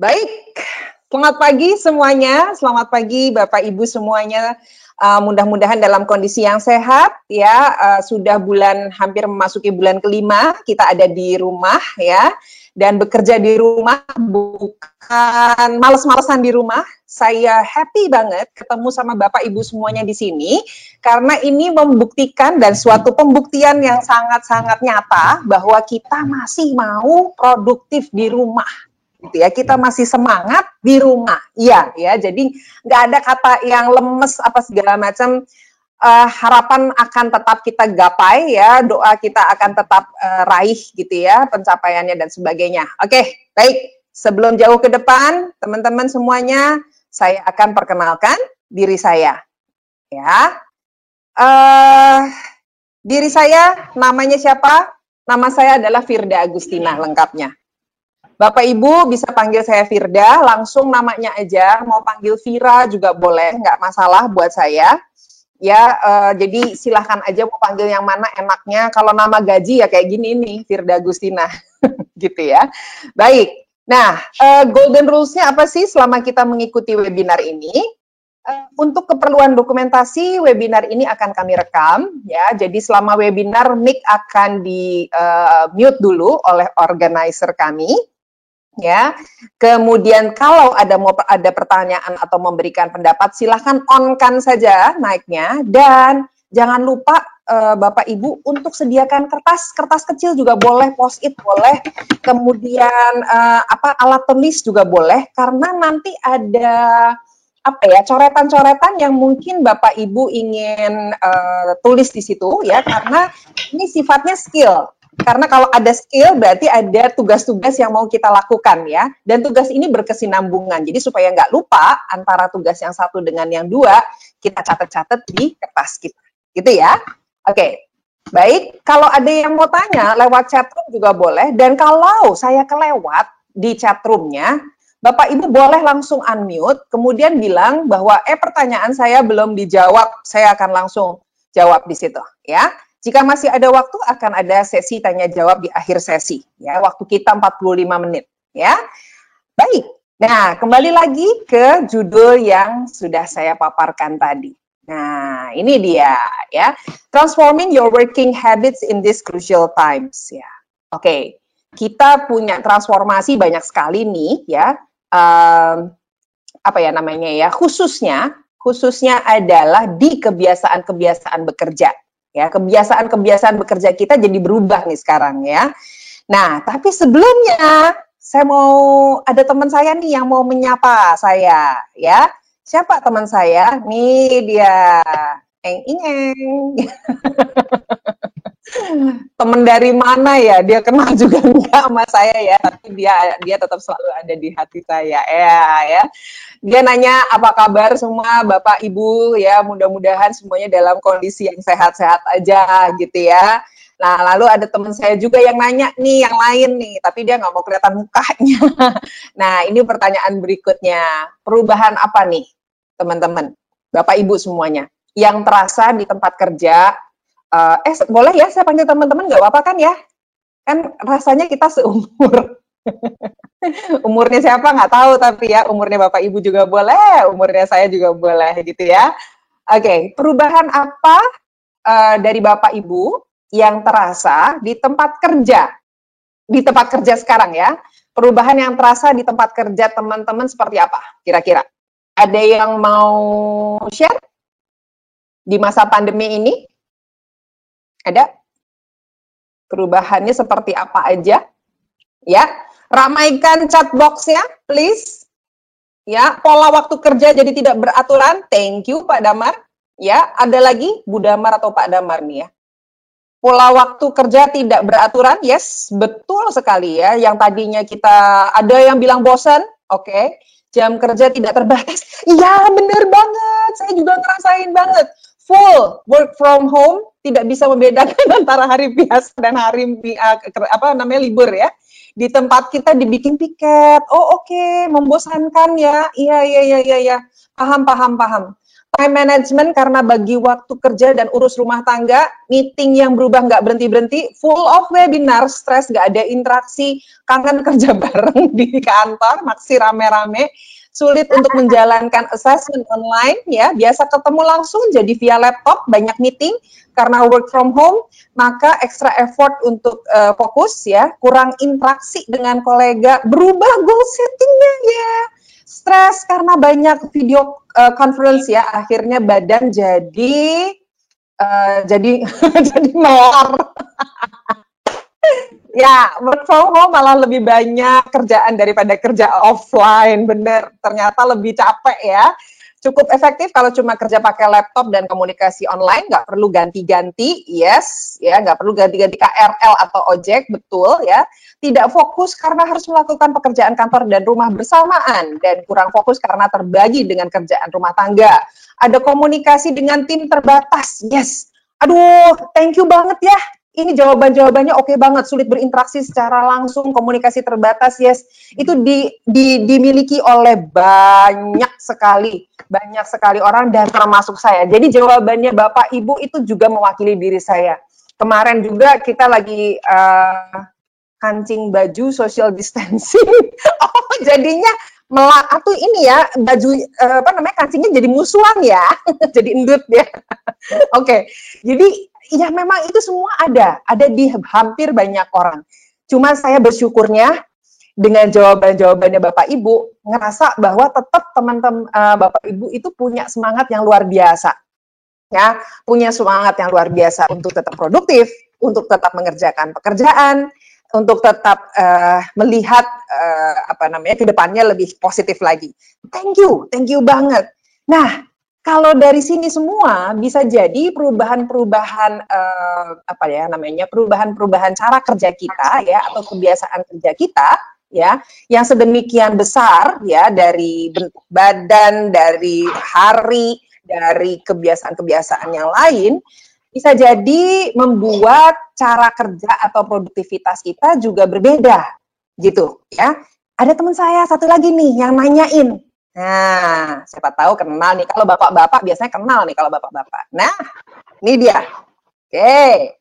Baik, selamat pagi semuanya. Selamat pagi Bapak Ibu semuanya. Uh, mudah-mudahan dalam kondisi yang sehat ya. Uh, sudah bulan hampir memasuki bulan kelima, kita ada di rumah ya dan bekerja di rumah bukan males-malesan di rumah. Saya happy banget ketemu sama Bapak Ibu semuanya di sini karena ini membuktikan dan suatu pembuktian yang sangat-sangat nyata bahwa kita masih mau produktif di rumah gitu ya. Kita masih semangat di rumah. Iya ya. Jadi nggak ada kata yang lemes apa segala macam. Uh, harapan akan tetap kita gapai ya. Doa kita akan tetap uh, raih gitu ya pencapaiannya dan sebagainya. Oke baik. Sebelum jauh ke depan teman-teman semuanya saya akan perkenalkan diri saya. Ya. Uh, diri saya namanya siapa? Nama saya adalah Firda Agustina lengkapnya Bapak Ibu bisa panggil saya Firda, langsung namanya aja, mau panggil Vira juga boleh, nggak masalah buat saya. Ya, uh, jadi silahkan aja mau panggil yang mana enaknya. Kalau nama gaji ya kayak gini nih, Firda Gustina, gitu ya. Baik, nah uh, golden rules-nya apa sih selama kita mengikuti webinar ini? Uh, untuk keperluan dokumentasi, webinar ini akan kami rekam, ya. Jadi selama webinar, mic akan di uh, mute dulu oleh organizer kami ya. Kemudian kalau ada mau ada pertanyaan atau memberikan pendapat silahkan on-kan saja naiknya. Dan jangan lupa uh, Bapak Ibu untuk sediakan kertas. Kertas kecil juga boleh post it boleh. Kemudian uh, apa alat tulis juga boleh. Karena nanti ada apa ya coretan-coretan yang mungkin Bapak Ibu ingin uh, tulis di situ ya. Karena ini sifatnya skill karena kalau ada skill berarti ada tugas-tugas yang mau kita lakukan ya. Dan tugas ini berkesinambungan. Jadi supaya nggak lupa antara tugas yang satu dengan yang dua, kita catat-catat di kertas kita. Gitu ya. Oke. Baik, kalau ada yang mau tanya lewat chatroom juga boleh. Dan kalau saya kelewat di chatroomnya, Bapak Ibu boleh langsung unmute, kemudian bilang bahwa eh pertanyaan saya belum dijawab, saya akan langsung jawab di situ ya. Jika masih ada waktu akan ada sesi tanya jawab di akhir sesi ya. Waktu kita 45 menit ya. Baik. Nah, kembali lagi ke judul yang sudah saya paparkan tadi. Nah, ini dia ya. Transforming your working habits in these crucial times ya. Oke. Okay. Kita punya transformasi banyak sekali nih ya. Um, apa ya namanya ya? Khususnya khususnya adalah di kebiasaan-kebiasaan bekerja Ya, kebiasaan-kebiasaan bekerja kita jadi berubah nih sekarang ya. Nah, tapi sebelumnya saya mau ada teman saya nih yang mau menyapa saya ya. Siapa teman saya? Nih dia. Eng eng. temen dari mana ya? Dia kenal juga enggak sama saya ya tapi dia dia tetap selalu ada di hati saya. Ya ya. Dia nanya apa kabar semua bapak ibu? Ya mudah-mudahan semuanya dalam kondisi yang sehat-sehat aja gitu ya. Nah lalu ada teman saya juga yang nanya nih yang lain nih tapi dia nggak mau kelihatan mukanya. Nah ini pertanyaan berikutnya. Perubahan apa nih teman-teman? Bapak ibu semuanya? Yang terasa di tempat kerja uh, eh boleh ya saya panggil teman-teman nggak apa-apa kan ya? Kan rasanya kita seumur. umurnya siapa nggak tahu tapi ya umurnya bapak ibu juga boleh, umurnya saya juga boleh gitu ya. Oke, okay, perubahan apa uh, dari bapak ibu yang terasa di tempat kerja, di tempat kerja sekarang ya? Perubahan yang terasa di tempat kerja teman-teman seperti apa? Kira-kira ada yang mau share di masa pandemi ini? Ada? Perubahannya seperti apa aja? Ya, ramaikan chat box-nya, please. Ya, pola waktu kerja jadi tidak beraturan. Thank you Pak Damar. Ya, ada lagi Bu Damar atau Pak Damar nih ya. Pola waktu kerja tidak beraturan, yes, betul sekali ya. Yang tadinya kita ada yang bilang bosan, oke. Okay. Jam kerja tidak terbatas, iya bener banget. Saya juga ngerasain banget full work from home tidak bisa membedakan antara hari biasa dan hari uh, apa namanya libur ya. Di tempat kita dibikin piket. Oh oke, okay. membosankan ya. Iya iya iya iya iya. Paham paham paham. time management karena bagi waktu kerja dan urus rumah tangga, meeting yang berubah nggak berhenti-berhenti, full of webinar, stres, nggak ada interaksi, kangen kerja bareng di kantor, maksi rame-rame, sulit untuk menjalankan assessment online, ya. Biasa ketemu langsung jadi via laptop, banyak meeting. Karena work from home, maka extra effort untuk uh, fokus ya, kurang interaksi dengan kolega, berubah goal settingnya ya. Stres karena banyak video uh, conference ya. Akhirnya badan jadi uh, jadi jadi melar ya work from home malah lebih banyak kerjaan daripada kerja offline bener ternyata lebih capek ya cukup efektif kalau cuma kerja pakai laptop dan komunikasi online, nggak perlu ganti-ganti, yes, ya nggak perlu ganti-ganti KRL atau ojek, betul ya. Tidak fokus karena harus melakukan pekerjaan kantor dan rumah bersamaan dan kurang fokus karena terbagi dengan kerjaan rumah tangga. Ada komunikasi dengan tim terbatas, yes. Aduh, thank you banget ya ini jawaban-jawabannya oke okay banget, sulit berinteraksi secara langsung, komunikasi terbatas, yes, itu di, di, dimiliki oleh banyak sekali, banyak sekali orang dan termasuk saya. Jadi jawabannya Bapak Ibu itu juga mewakili diri saya. Kemarin juga kita lagi uh, kancing baju social distancing, oh jadinya melak atau ini ya baju uh, apa namanya kancingnya jadi musuhan ya, jadi endut ya. Oke, okay. jadi ya memang itu semua ada, ada di hampir banyak orang. Cuma saya bersyukurnya dengan jawaban-jawabannya Bapak Ibu ngerasa bahwa tetap teman-teman uh, Bapak Ibu itu punya semangat yang luar biasa. Ya, punya semangat yang luar biasa untuk tetap produktif, untuk tetap mengerjakan pekerjaan, untuk tetap uh, melihat uh, apa namanya ke depannya lebih positif lagi. Thank you, thank you banget. Nah, kalau dari sini semua bisa jadi perubahan-perubahan uh, apa ya namanya perubahan-perubahan cara kerja kita ya atau kebiasaan kerja kita ya yang sedemikian besar ya dari bentuk badan dari hari dari kebiasaan-kebiasaan yang lain bisa jadi membuat cara kerja atau produktivitas kita juga berbeda gitu ya. Ada teman saya satu lagi nih yang nanyain Nah, siapa tahu kenal nih. Kalau bapak-bapak biasanya kenal nih kalau bapak-bapak. Nah, ini dia. Oke.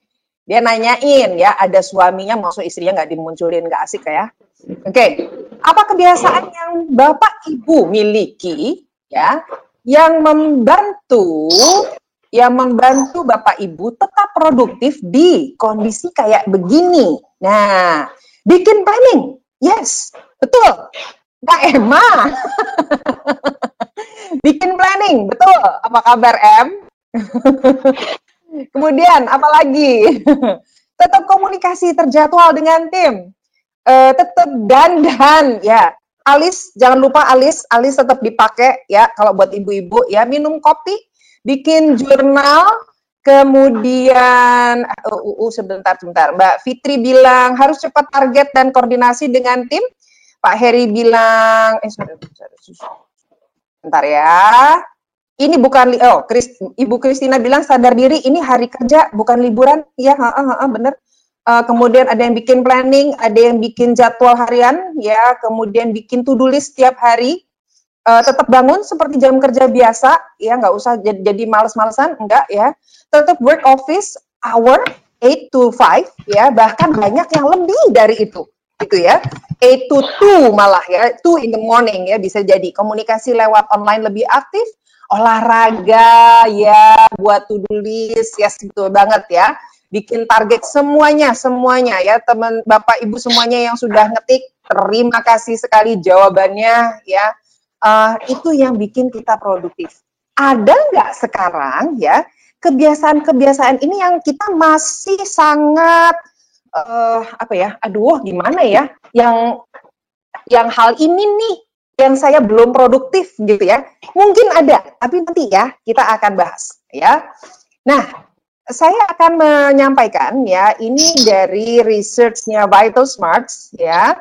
Dia nanyain ya, ada suaminya maksud istrinya nggak dimunculin, nggak asik ya. Oke. Apa kebiasaan yang bapak ibu miliki ya, yang membantu yang membantu Bapak Ibu tetap produktif di kondisi kayak begini. Nah, bikin planning. Yes, betul. Kak Emma. Bikin planning, betul. Apa kabar Em? Kemudian apa lagi? tetap komunikasi terjadwal dengan tim. Uh, tetap dandan ya. Alis jangan lupa alis, alis tetap dipakai ya kalau buat ibu-ibu ya minum kopi, bikin jurnal, kemudian uh, uh, uh, sebentar sebentar Mbak Fitri bilang harus cepat target dan koordinasi dengan tim Pak Heri bilang, eh sorry, bentar ya. Ini bukan oh Chris, Ibu Kristina bilang sadar diri ini hari kerja bukan liburan. Iya, heeh bener. Uh, kemudian ada yang bikin planning, ada yang bikin jadwal harian, ya, kemudian bikin to-do list setiap hari. Uh, tetap bangun seperti jam kerja biasa, ya, nggak usah jadi, jadi males-malesan, enggak ya. Tetap work office hour 8 to 5, ya, bahkan banyak yang lebih dari itu gitu ya. 8 to 2 malah ya, 2 in the morning ya bisa jadi. Komunikasi lewat online lebih aktif, olahraga ya, buat to-do list, ya yes, betul banget ya. Bikin target semuanya, semuanya ya teman Bapak Ibu semuanya yang sudah ngetik, terima kasih sekali jawabannya ya. Uh, itu yang bikin kita produktif. Ada nggak sekarang ya kebiasaan-kebiasaan ini yang kita masih sangat uh, apa ya? Aduh, gimana ya? Yang yang hal ini nih yang saya belum produktif gitu ya. Mungkin ada, tapi nanti ya kita akan bahas ya. Nah, saya akan menyampaikan ya ini dari researchnya Vital Smarts ya,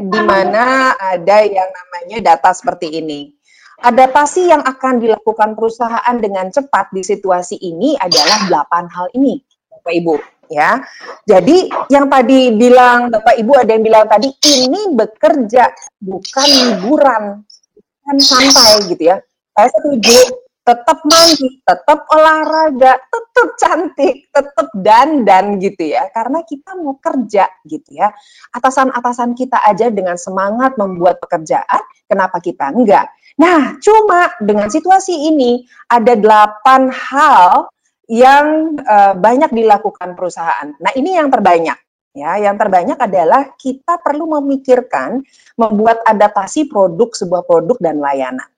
di mana ada yang namanya data seperti ini. Adaptasi yang akan dilakukan perusahaan dengan cepat di situasi ini adalah delapan hal ini, Bapak Ibu ya. Jadi yang tadi bilang Bapak Ibu ada yang bilang tadi ini bekerja bukan liburan, bukan santai gitu ya. Saya setuju tetap mandi, tetap olahraga, tetap cantik, tetap dandan gitu ya. Karena kita mau kerja gitu ya. Atasan-atasan kita aja dengan semangat membuat pekerjaan, kenapa kita enggak? Nah, cuma dengan situasi ini ada delapan hal yang uh, banyak dilakukan perusahaan. Nah, ini yang terbanyak. Ya, yang terbanyak adalah kita perlu memikirkan membuat adaptasi produk sebuah produk dan layanan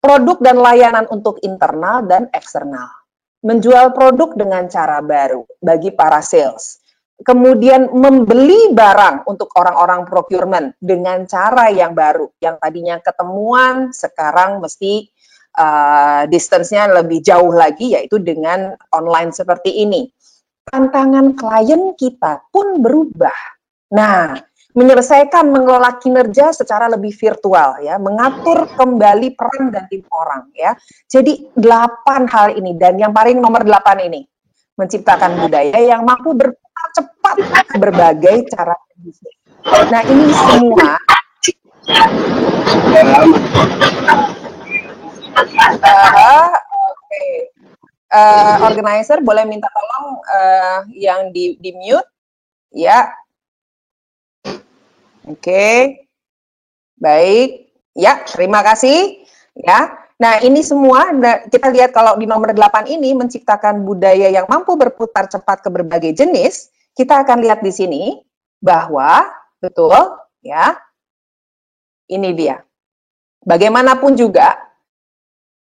produk dan layanan untuk internal dan eksternal. Menjual produk dengan cara baru bagi para sales. Kemudian membeli barang untuk orang-orang procurement dengan cara yang baru. Yang tadinya ketemuan, sekarang mesti uh, distance-nya lebih jauh lagi, yaitu dengan online seperti ini. Tantangan klien kita pun berubah. Nah, menyelesaikan mengelola kinerja secara lebih virtual ya, mengatur kembali peran dan tim orang ya. Jadi delapan hal ini dan yang paling nomor delapan ini menciptakan budaya yang mampu berputar cepat berbagai cara. Nah ini semua uh, okay. uh, organizer boleh minta tolong uh, yang di, di mute ya Oke. Baik. Ya, terima kasih. Ya. Nah, ini semua kita lihat kalau di nomor 8 ini menciptakan budaya yang mampu berputar cepat ke berbagai jenis, kita akan lihat di sini bahwa betul ya. Ini dia. Bagaimanapun juga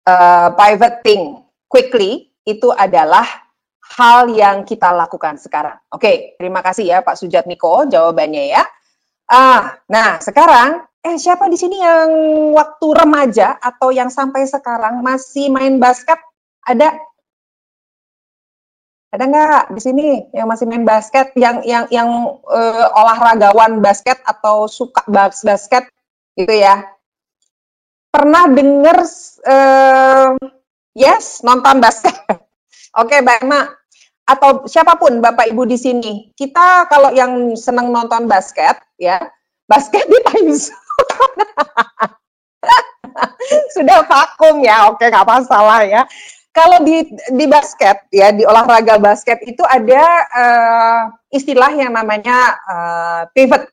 uh, pivoting quickly itu adalah hal yang kita lakukan sekarang. Oke, terima kasih ya Pak Sujatmiko jawabannya ya. Ah, nah sekarang, eh siapa di sini yang waktu remaja atau yang sampai sekarang masih main basket? Ada? Ada nggak di sini yang masih main basket, yang yang yang uh, olahragawan basket atau suka bas basket gitu ya? Pernah denger uh, yes nonton basket? Oke, okay, Mbak Emma atau siapa pun Bapak Ibu di sini, kita kalau yang senang nonton basket ya, basket di time zone. Sudah vakum ya, oke nggak masalah ya. Kalau di di basket ya di olahraga basket itu ada uh, istilah yang namanya uh, pivot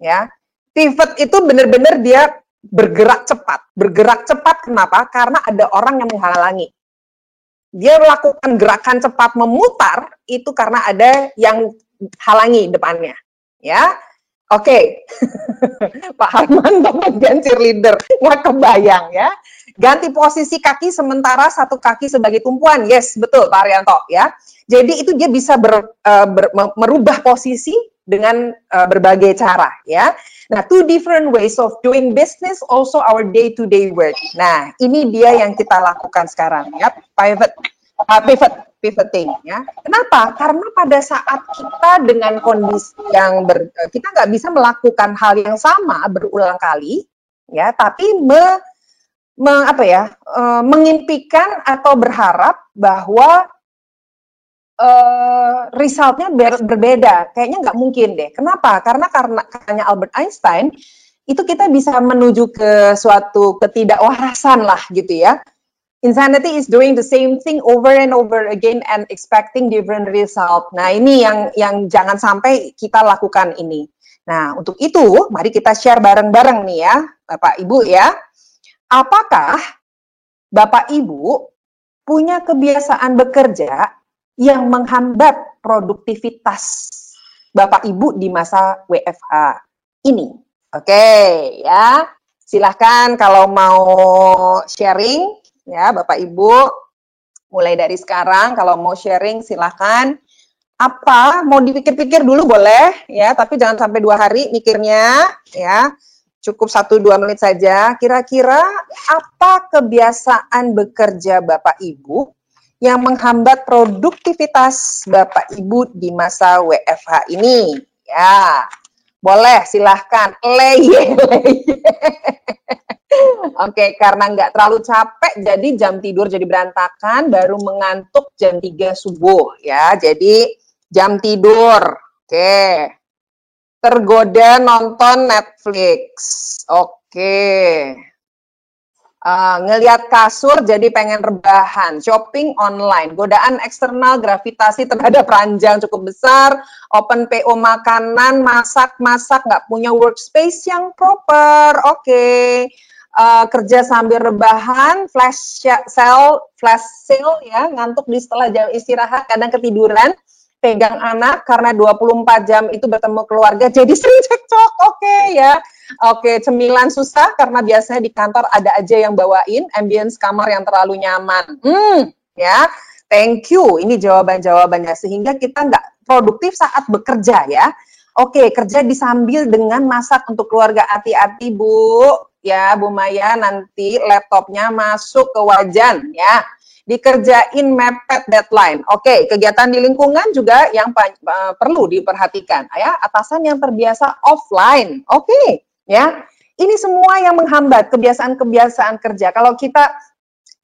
ya. Pivot itu benar-benar dia bergerak cepat. Bergerak cepat kenapa? Karena ada orang yang menghalangi. Dia melakukan gerakan cepat memutar itu karena ada yang halangi depannya. Ya? Oke. Okay. Pak Harman bagian cheerleader nggak kebayang ya? Ganti posisi kaki sementara satu kaki sebagai tumpuan. Yes betul Pak Arianto ya? Jadi itu dia bisa ber, uh, ber, merubah posisi dengan uh, berbagai cara ya Nah, two different ways of doing business, also our day-to-day -day work. Nah, ini dia yang kita lakukan sekarang ya, pivot, uh, pivot, pivoting ya. Kenapa? Karena pada saat kita dengan kondisi yang ber, kita nggak bisa melakukan hal yang sama berulang kali, ya, tapi me, me apa ya, uh, mengimpikan atau berharap bahwa uh, resultnya ber berbeda. Kayaknya nggak mungkin deh. Kenapa? Karena karena katanya Albert Einstein itu kita bisa menuju ke suatu ketidakwarasan lah gitu ya. Insanity is doing the same thing over and over again and expecting different result. Nah ini yang yang jangan sampai kita lakukan ini. Nah untuk itu mari kita share bareng-bareng nih ya Bapak Ibu ya. Apakah Bapak Ibu punya kebiasaan bekerja yang menghambat produktivitas Bapak Ibu di masa WFH ini. Oke, ya. Silahkan kalau mau sharing ya Bapak Ibu. Mulai dari sekarang kalau mau sharing silahkan. Apa? Mau dipikir-pikir dulu boleh ya. Tapi jangan sampai dua hari mikirnya ya. Cukup satu dua menit saja. Kira-kira apa kebiasaan bekerja Bapak Ibu yang menghambat produktivitas Bapak Ibu di masa WFH ini. Ya, boleh silahkan. Leye, leye. Oke, karena nggak terlalu capek, jadi jam tidur jadi berantakan, baru mengantuk jam 3 subuh ya. Jadi jam tidur. Oke. Tergoda nonton Netflix. Oke. Uh, ngelihat kasur jadi pengen rebahan, shopping online, godaan eksternal, gravitasi terhadap ranjang cukup besar, open PO makanan, masak-masak, nggak punya workspace yang proper, oke. Okay. Uh, kerja sambil rebahan, flash sale, flash sale ya, ngantuk di setelah jam istirahat, kadang ketiduran, pegang anak karena 24 jam itu bertemu keluarga, jadi sering cekcok, oke okay, ya Oke, cemilan susah karena biasanya di kantor ada aja yang bawain ambience kamar yang terlalu nyaman. Hmm, ya. Thank you. Ini jawaban-jawabannya sehingga kita nggak produktif saat bekerja ya. Oke, kerja disambil dengan masak untuk keluarga. Hati-hati, Bu. Ya, Bu Maya, nanti laptopnya masuk ke wajan ya. Dikerjain mepet deadline. Oke, kegiatan di lingkungan juga yang uh, perlu diperhatikan ya. Atasan yang terbiasa offline. Oke ya. Ini semua yang menghambat kebiasaan-kebiasaan kerja. Kalau kita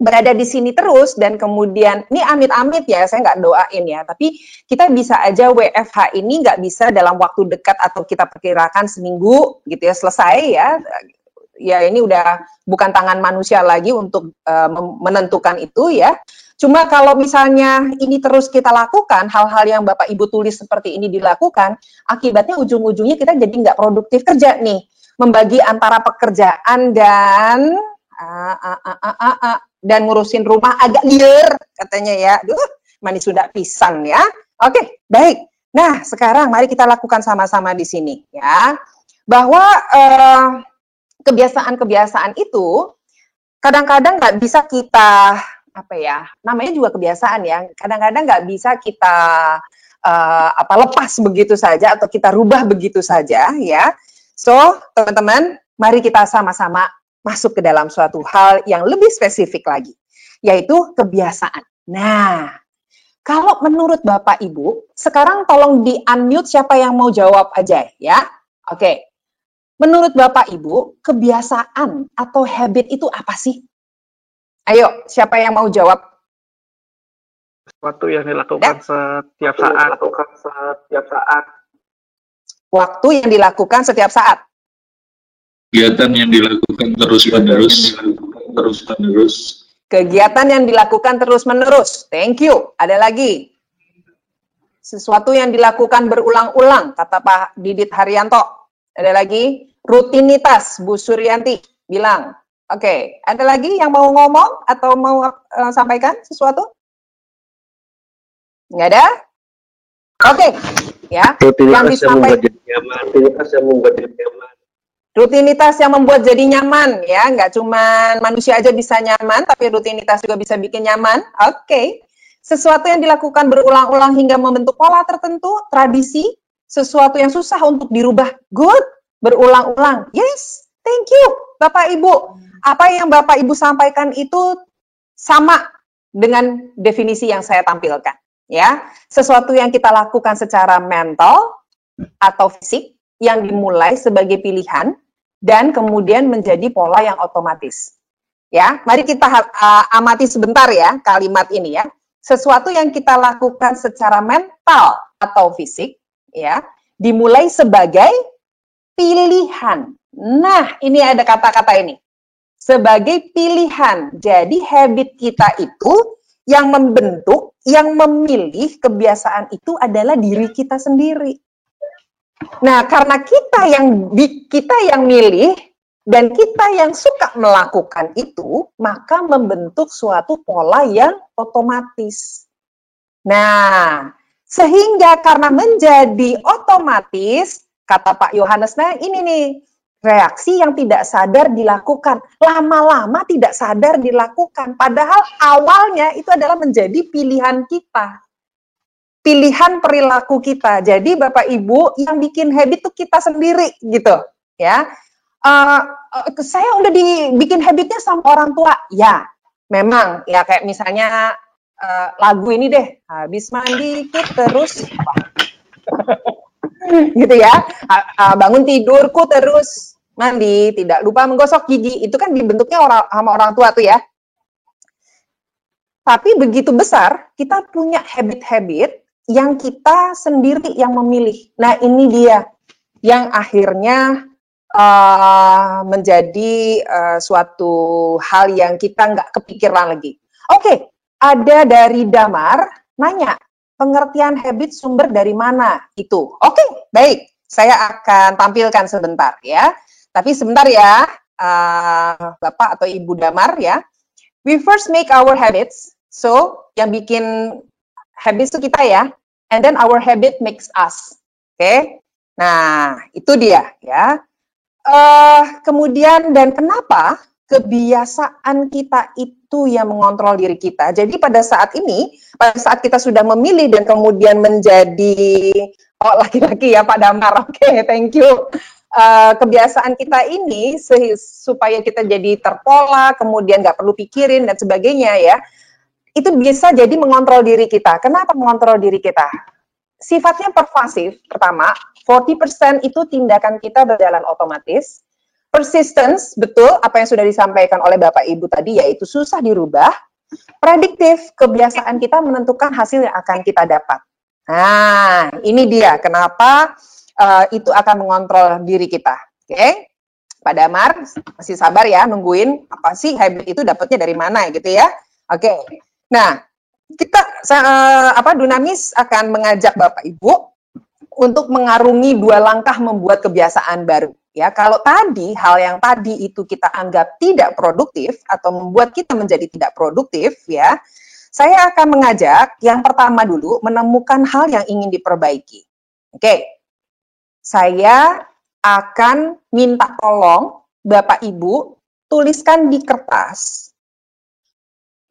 berada di sini terus dan kemudian ini amit-amit ya saya nggak doain ya tapi kita bisa aja WFH ini nggak bisa dalam waktu dekat atau kita perkirakan seminggu gitu ya selesai ya ya ini udah bukan tangan manusia lagi untuk uh, menentukan itu ya cuma kalau misalnya ini terus kita lakukan hal-hal yang bapak ibu tulis seperti ini dilakukan akibatnya ujung-ujungnya kita jadi nggak produktif kerja nih membagi antara pekerjaan dan uh, uh, uh, uh, uh, uh, dan ngurusin rumah agak liar katanya ya. Duh, manis sudah pisan ya. Oke, baik. Nah, sekarang mari kita lakukan sama-sama di sini ya. Bahwa kebiasaan-kebiasaan itu kadang-kadang nggak bisa kita apa ya namanya juga kebiasaan ya kadang-kadang nggak bisa kita uh, apa lepas begitu saja atau kita rubah begitu saja ya So, teman-teman, mari kita sama-sama masuk ke dalam suatu hal yang lebih spesifik lagi, yaitu kebiasaan. Nah, kalau menurut Bapak Ibu, sekarang tolong di-unmute siapa yang mau jawab aja ya. Oke. Menurut Bapak Ibu, kebiasaan atau habit itu apa sih? Ayo, siapa yang mau jawab? Sesuatu yang dilakukan ya? setiap saat. Dilakukan setiap saat waktu yang dilakukan setiap saat. Kegiatan yang dilakukan terus-menerus, terus-menerus. Kegiatan yang dilakukan terus-menerus. Thank you. Ada lagi? Sesuatu yang dilakukan berulang-ulang, kata Pak Didit Haryanto. Ada lagi? Rutinitas, Bu Suryanti bilang. Oke, okay. ada lagi yang mau ngomong atau mau uh, sampaikan sesuatu? Nggak ada? Oke, okay. ya. Rutinitas yang disampaikan nyaman rutinitas yang membuat jadi nyaman rutinitas yang membuat jadi nyaman ya nggak cuma manusia aja bisa nyaman tapi rutinitas juga bisa bikin nyaman oke okay. sesuatu yang dilakukan berulang-ulang hingga membentuk pola tertentu tradisi sesuatu yang susah untuk dirubah good berulang-ulang yes thank you bapak ibu apa yang bapak ibu sampaikan itu sama dengan definisi yang saya tampilkan ya sesuatu yang kita lakukan secara mental atau fisik yang dimulai sebagai pilihan dan kemudian menjadi pola yang otomatis. Ya, mari kita uh, amati sebentar ya kalimat ini ya. Sesuatu yang kita lakukan secara mental atau fisik ya, dimulai sebagai pilihan. Nah, ini ada kata-kata ini. Sebagai pilihan. Jadi habit kita itu yang membentuk, yang memilih kebiasaan itu adalah diri kita sendiri. Nah, karena kita yang kita yang milih dan kita yang suka melakukan itu, maka membentuk suatu pola yang otomatis. Nah, sehingga karena menjadi otomatis, kata Pak Yohanes, nah ini nih, reaksi yang tidak sadar dilakukan. Lama-lama tidak sadar dilakukan. Padahal awalnya itu adalah menjadi pilihan kita pilihan perilaku kita. Jadi Bapak Ibu yang bikin habit itu kita sendiri gitu, ya. Uh, saya udah dibikin habitnya sama orang tua, ya. Memang ya kayak misalnya uh, lagu ini deh, habis mandi ku terus gitu ya. Bangun tidurku terus mandi, tidak lupa menggosok gigi. Itu kan dibentuknya orang sama orang tua tuh ya. Tapi begitu besar, kita punya habit-habit yang kita sendiri yang memilih. Nah, ini dia yang akhirnya uh, menjadi uh, suatu hal yang kita nggak kepikiran lagi. Oke, okay, ada dari Damar nanya pengertian habit sumber dari mana itu. Oke, okay, baik. Saya akan tampilkan sebentar ya. Tapi sebentar ya, uh, Bapak atau Ibu Damar ya. We first make our habits. So, yang bikin habits itu kita ya. And then our habit makes us. Oke. Okay? Nah, itu dia ya. Uh, kemudian dan kenapa kebiasaan kita itu yang mengontrol diri kita. Jadi pada saat ini, pada saat kita sudah memilih dan kemudian menjadi oh laki-laki ya Pak Damar, oke, okay, thank you. Uh, kebiasaan kita ini supaya kita jadi terpola, kemudian nggak perlu pikirin dan sebagainya ya, itu bisa jadi mengontrol diri kita. Kenapa mengontrol diri kita? Sifatnya pervasif, pertama, 40% itu tindakan kita berjalan otomatis. Persistence, betul apa yang sudah disampaikan oleh Bapak Ibu tadi, yaitu susah dirubah. Prediktif, kebiasaan kita menentukan hasil yang akan kita dapat. Nah, ini dia kenapa uh, itu akan mengontrol diri kita. Oke, okay? Pak Damar, masih sabar ya, nungguin apa sih habit itu dapatnya dari mana gitu ya. Oke, okay. nah kita uh, apa Dunamis akan mengajak Bapak Ibu untuk mengarungi dua langkah membuat kebiasaan baru. Ya, kalau tadi hal yang tadi itu kita anggap tidak produktif atau membuat kita menjadi tidak produktif, ya, saya akan mengajak yang pertama dulu menemukan hal yang ingin diperbaiki. Oke, saya akan minta tolong Bapak Ibu tuliskan di kertas,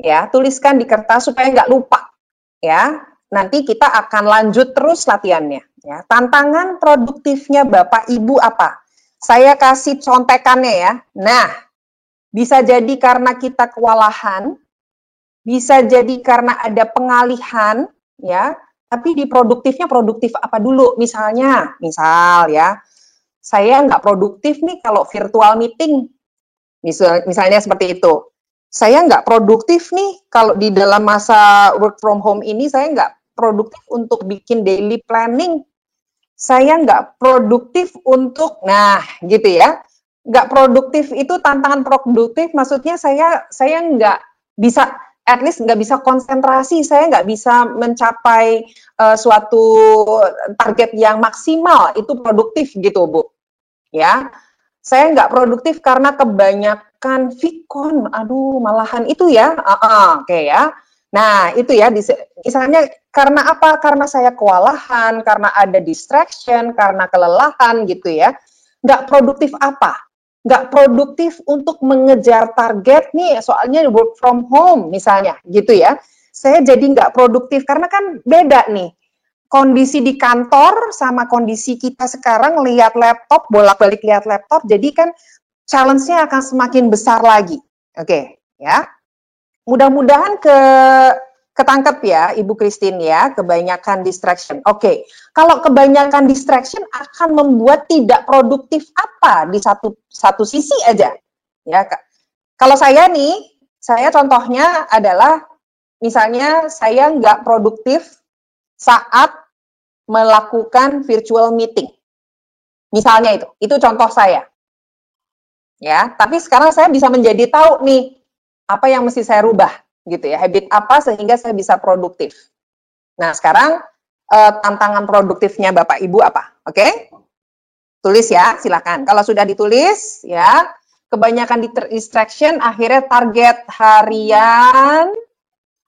ya, tuliskan di kertas supaya nggak lupa, ya. Nanti kita akan lanjut terus latihannya. Ya, tantangan produktifnya Bapak Ibu apa? Saya kasih contekannya ya. Nah, bisa jadi karena kita kewalahan, bisa jadi karena ada pengalihan, ya. Tapi di produktifnya produktif apa dulu? Misalnya, misal ya, saya nggak produktif nih kalau virtual meeting, misal, misalnya seperti itu. Saya nggak produktif nih kalau di dalam masa work from home ini saya nggak produktif untuk bikin daily planning saya nggak produktif untuk, nah gitu ya, nggak produktif itu tantangan produktif, maksudnya saya saya nggak bisa at least nggak bisa konsentrasi, saya nggak bisa mencapai uh, suatu target yang maksimal, itu produktif gitu Bu. Ya, saya nggak produktif karena kebanyakan vikon, aduh malahan itu ya, uh -uh, oke okay, ya. Nah, itu ya, misalnya karena apa? Karena saya kewalahan, karena ada distraction, karena kelelahan gitu ya. Nggak produktif apa? Nggak produktif untuk mengejar target nih, soalnya work from home misalnya gitu ya. Saya jadi nggak produktif karena kan beda nih. Kondisi di kantor sama kondisi kita sekarang lihat laptop, bolak-balik lihat laptop, jadi kan challenge-nya akan semakin besar lagi. Oke, okay, ya. Mudah-mudahan ke ketangkep ya Ibu Christine ya, kebanyakan distraction. Oke, okay. kalau kebanyakan distraction akan membuat tidak produktif apa di satu satu sisi aja. Ya, kalau saya nih, saya contohnya adalah misalnya saya nggak produktif saat melakukan virtual meeting. Misalnya itu, itu contoh saya. Ya, tapi sekarang saya bisa menjadi tahu nih apa yang mesti saya rubah gitu ya habit apa sehingga saya bisa produktif. Nah sekarang eh, tantangan produktifnya bapak ibu apa? Oke? Okay? tulis ya silakan. Kalau sudah ditulis ya kebanyakan distraction akhirnya target harian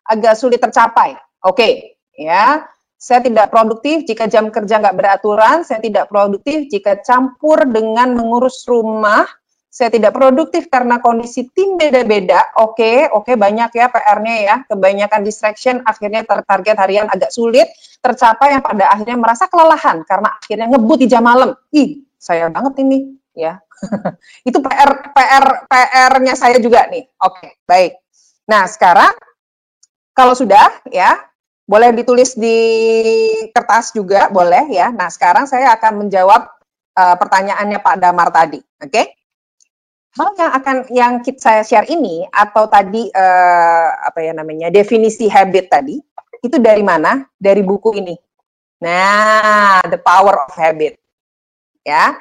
agak sulit tercapai. Oke okay, ya. Saya tidak produktif jika jam kerja nggak beraturan, saya tidak produktif jika campur dengan mengurus rumah, saya tidak produktif karena kondisi tim beda-beda. Oke, okay, oke okay, banyak ya PR-nya ya. Kebanyakan distraction akhirnya target harian agak sulit tercapai yang pada akhirnya merasa kelelahan karena akhirnya ngebut di jam malam. Ih, saya banget ini ya. Itu PR PR PR-nya saya juga nih. Oke, okay, baik. Nah, sekarang kalau sudah ya, boleh ditulis di kertas juga boleh ya. Nah, sekarang saya akan menjawab uh, pertanyaannya Pak Damar tadi. Oke? Okay? Hal yang akan yang kita saya share ini atau tadi uh, apa ya namanya definisi habit tadi itu dari mana? Dari buku ini. Nah, The Power of Habit. Ya.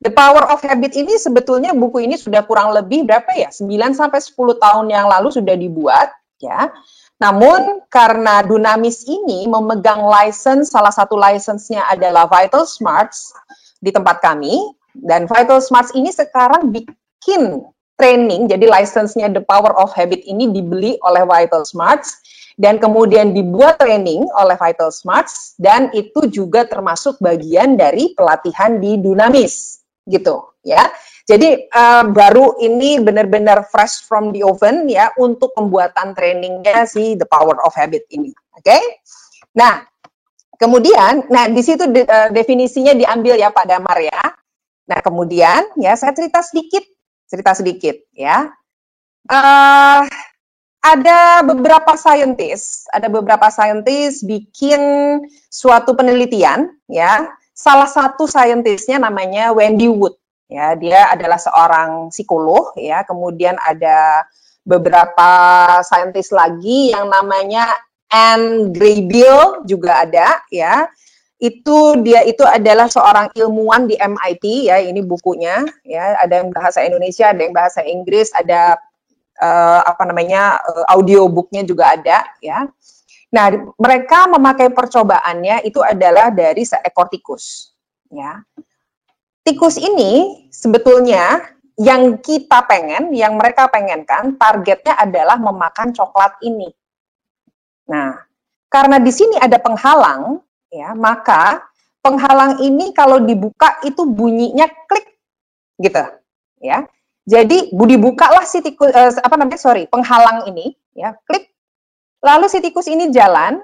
The Power of Habit ini sebetulnya buku ini sudah kurang lebih berapa ya? 9 sampai 10 tahun yang lalu sudah dibuat ya. Namun karena Dunamis ini memegang license salah satu license-nya adalah Vital Smarts di tempat kami dan Vital Smarts ini sekarang bikin training jadi license-nya The Power of Habit ini dibeli oleh Vital Smarts dan kemudian dibuat training oleh Vital Smarts dan itu juga termasuk bagian dari pelatihan di Dunamis gitu ya. Jadi uh, baru ini benar-benar fresh from the oven ya untuk pembuatan trainingnya si The Power of Habit ini. Oke. Okay? Nah, kemudian nah di situ de, uh, definisinya diambil ya Pak Damar ya. Nah, kemudian ya saya cerita sedikit, cerita sedikit ya. Uh, ada beberapa saintis, ada beberapa saintis bikin suatu penelitian ya salah satu saintisnya namanya Wendy Wood. Ya, dia adalah seorang psikolog ya. Kemudian ada beberapa saintis lagi yang namanya Anne Graybill juga ada ya. Itu dia itu adalah seorang ilmuwan di MIT ya. Ini bukunya ya. Ada yang bahasa Indonesia, ada yang bahasa Inggris, ada uh, apa namanya uh, audiobooknya juga ada ya. Nah, mereka memakai percobaannya itu adalah dari seekor tikus. Ya. Tikus ini sebetulnya yang kita pengen, yang mereka pengenkan, targetnya adalah memakan coklat ini. Nah, karena di sini ada penghalang, ya, maka penghalang ini kalau dibuka itu bunyinya klik, gitu, ya. Jadi budi bukalah si tikus, eh, apa namanya, sorry, penghalang ini, ya, klik Lalu si tikus ini jalan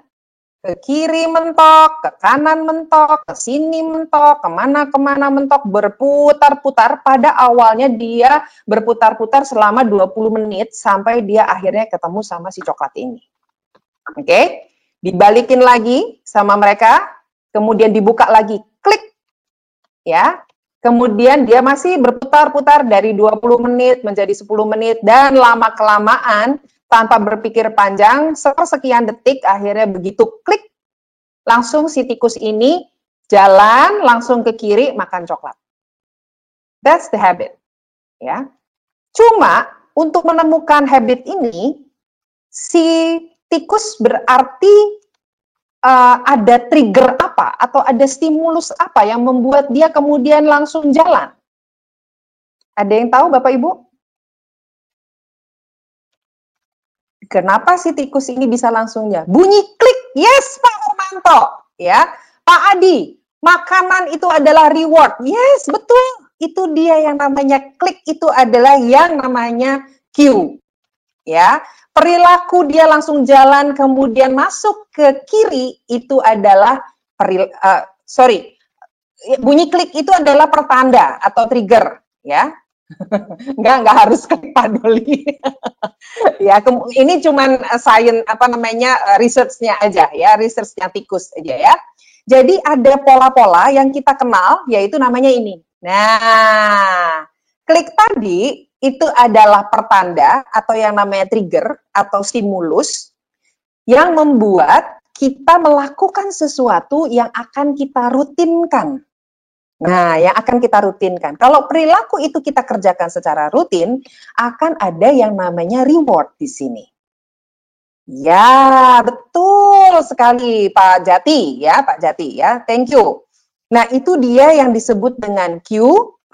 ke kiri mentok, ke kanan mentok, ke sini mentok, ke mana-kemana mentok, berputar-putar. Pada awalnya dia berputar-putar selama 20 menit sampai dia akhirnya ketemu sama si coklat ini. Oke, okay? Dibalikin lagi sama mereka, kemudian dibuka lagi, klik, ya. Kemudian dia masih berputar-putar dari 20 menit menjadi 10 menit dan lama-kelamaan tanpa berpikir panjang, sepersekian detik akhirnya begitu klik, langsung si tikus ini jalan langsung ke kiri makan coklat. That's the habit. Ya. Cuma untuk menemukan habit ini, si tikus berarti uh, ada trigger apa atau ada stimulus apa yang membuat dia kemudian langsung jalan. Ada yang tahu Bapak Ibu? Kenapa si tikus ini bisa langsungnya bunyi klik? Yes, Pak Romanto. Ya, Pak Adi, makanan itu adalah reward. Yes, betul. Itu dia yang namanya klik itu adalah yang namanya Q. Ya, perilaku dia langsung jalan kemudian masuk ke kiri itu adalah peril uh, sorry bunyi klik itu adalah pertanda atau trigger ya Enggak, enggak harus ke paduli. ya, ini cuman uh, sains apa namanya uh, researchnya aja ya, researchnya tikus aja ya. Jadi ada pola-pola yang kita kenal, yaitu namanya ini. Nah, klik tadi itu adalah pertanda atau yang namanya trigger atau stimulus yang membuat kita melakukan sesuatu yang akan kita rutinkan. Nah, yang akan kita rutinkan. Kalau perilaku itu kita kerjakan secara rutin, akan ada yang namanya reward di sini. Ya, betul sekali Pak Jati ya, Pak Jati ya. Thank you. Nah, itu dia yang disebut dengan Q,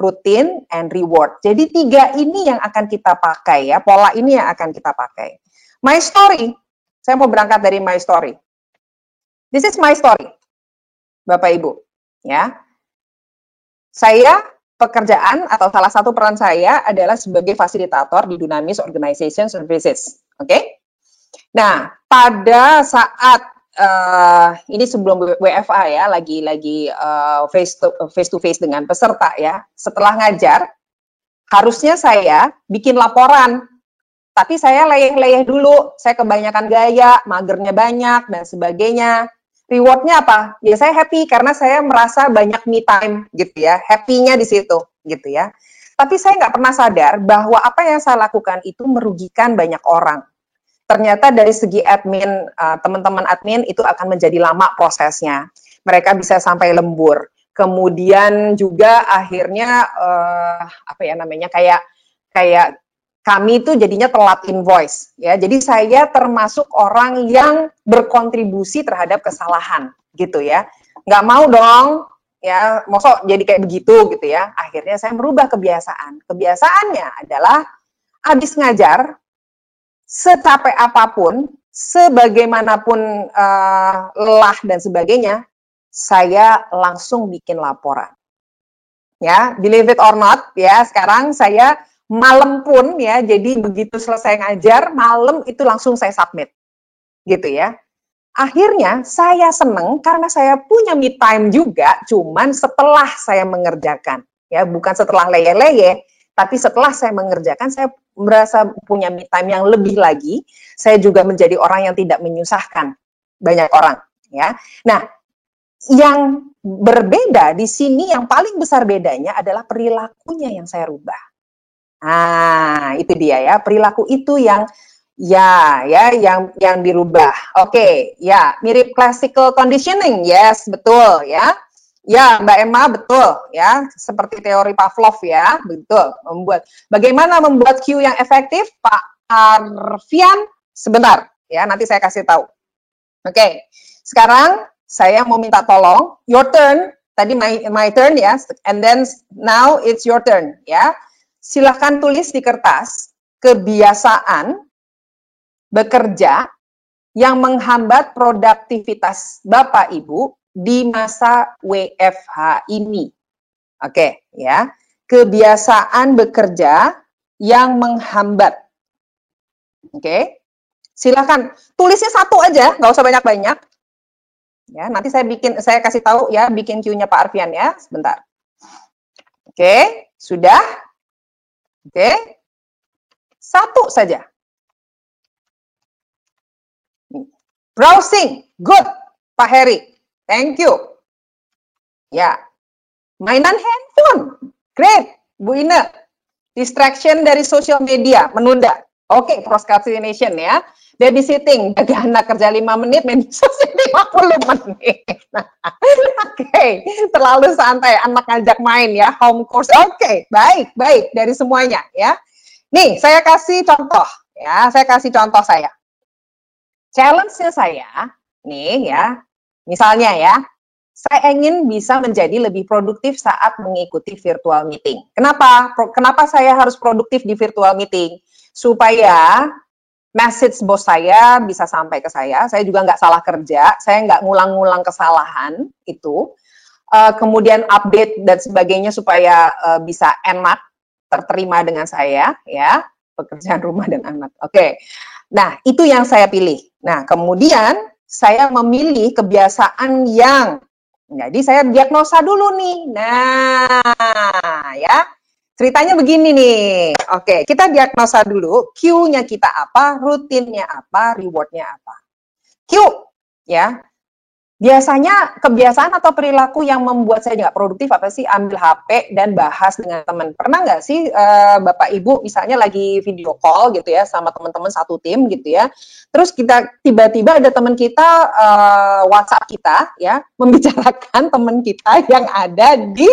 rutin and reward. Jadi tiga ini yang akan kita pakai ya, pola ini yang akan kita pakai. My story. Saya mau berangkat dari my story. This is my story. Bapak Ibu, ya. Saya pekerjaan atau salah satu peran saya adalah sebagai fasilitator di Dunamis Organization Services. Oke? Okay? Nah, pada saat uh, ini sebelum WFA ya, lagi lagi uh, face to face to face dengan peserta ya. Setelah ngajar, harusnya saya bikin laporan, tapi saya leyeh-leyeh dulu. Saya kebanyakan gaya, magernya banyak dan sebagainya rewardnya apa? Ya saya happy karena saya merasa banyak me time gitu ya, happy-nya di situ gitu ya. Tapi saya nggak pernah sadar bahwa apa yang saya lakukan itu merugikan banyak orang. Ternyata dari segi admin, uh, teman-teman admin itu akan menjadi lama prosesnya. Mereka bisa sampai lembur. kemudian juga akhirnya uh, apa ya namanya kayak kayak kami itu jadinya telat invoice ya. Jadi saya termasuk orang yang berkontribusi terhadap kesalahan gitu ya. Nggak mau dong ya, mosok jadi kayak begitu gitu ya. Akhirnya saya merubah kebiasaan. Kebiasaannya adalah habis ngajar secapek apa pun, sebagaimanapun uh, lelah dan sebagainya, saya langsung bikin laporan. Ya, believe it or not, ya sekarang saya malam pun ya, jadi begitu selesai ngajar, malam itu langsung saya submit. Gitu ya. Akhirnya saya seneng karena saya punya me time juga, cuman setelah saya mengerjakan. Ya, bukan setelah leye-leye, tapi setelah saya mengerjakan, saya merasa punya me time yang lebih lagi. Saya juga menjadi orang yang tidak menyusahkan banyak orang. Ya, nah yang berbeda di sini yang paling besar bedanya adalah perilakunya yang saya rubah. Ah, itu dia ya, perilaku itu yang ya, ya yang yang dirubah. Oke, okay, ya, mirip classical conditioning. Yes, betul ya. Ya, Mbak Emma betul ya, seperti teori Pavlov ya, betul. Membuat bagaimana membuat cue yang efektif, Pak Arfian? Sebentar ya, nanti saya kasih tahu. Oke. Sekarang saya mau minta tolong, your turn. Tadi my my turn ya, and then now it's your turn ya silahkan tulis di kertas kebiasaan bekerja yang menghambat produktivitas Bapak Ibu di masa WFH ini. Oke, ya. Kebiasaan bekerja yang menghambat. Oke. Silakan tulisnya satu aja, nggak usah banyak-banyak. Ya, nanti saya bikin saya kasih tahu ya bikin cue-nya Pak Arfian ya, sebentar. Oke, sudah? Oke. Satu saja. Browsing. Good. Pak Heri. Thank you. Ya. Mainan handphone. Great. Bu Ina. Distraction dari social media. Menunda. Oke, okay, procrastination ya. Babysitting, jaga anak kerja 5 menit, main sosial 50 menit. Oke, okay. terlalu santai, anak ngajak main ya, home course. Oke, okay. baik, baik dari semuanya ya. Nih, saya kasih contoh ya, saya kasih contoh saya. Challenge-nya saya, nih ya, misalnya ya, saya ingin bisa menjadi lebih produktif saat mengikuti virtual meeting. Kenapa? Kenapa saya harus produktif di virtual meeting? Supaya message bos saya bisa sampai ke saya. Saya juga nggak salah kerja, saya nggak ngulang-ngulang kesalahan itu. Uh, kemudian update dan sebagainya supaya uh, bisa enak terterima dengan saya, ya pekerjaan rumah dan anak. Oke, okay. nah itu yang saya pilih. Nah kemudian saya memilih kebiasaan yang jadi saya diagnosa dulu nih. Nah, ya Ceritanya begini nih. Oke, kita diagnosa dulu. Q-nya kita apa, rutinnya apa, rewardnya apa. Q, ya. Biasanya kebiasaan atau perilaku yang membuat saya nggak produktif apa sih? Ambil HP dan bahas dengan teman. Pernah nggak sih uh, Bapak Ibu misalnya lagi video call gitu ya sama teman-teman satu tim gitu ya. Terus kita tiba-tiba ada teman kita uh, WhatsApp kita ya membicarakan teman kita yang ada di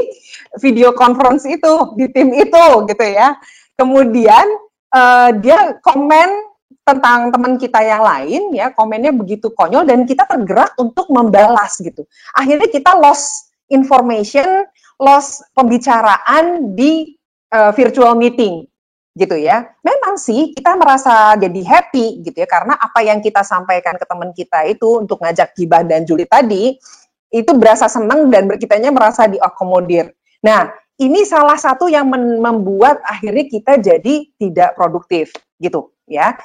video conference itu di tim itu gitu ya. Kemudian uh, dia komen tentang teman kita yang lain ya komennya begitu konyol dan kita tergerak untuk membalas gitu. Akhirnya kita lost information lost pembicaraan di uh, virtual meeting gitu ya. Memang sih kita merasa jadi happy gitu ya karena apa yang kita sampaikan ke teman kita itu untuk ngajak gibah dan Juli tadi itu berasa senang dan kitanya merasa diakomodir. Nah ini salah satu yang membuat akhirnya kita jadi tidak produktif gitu ya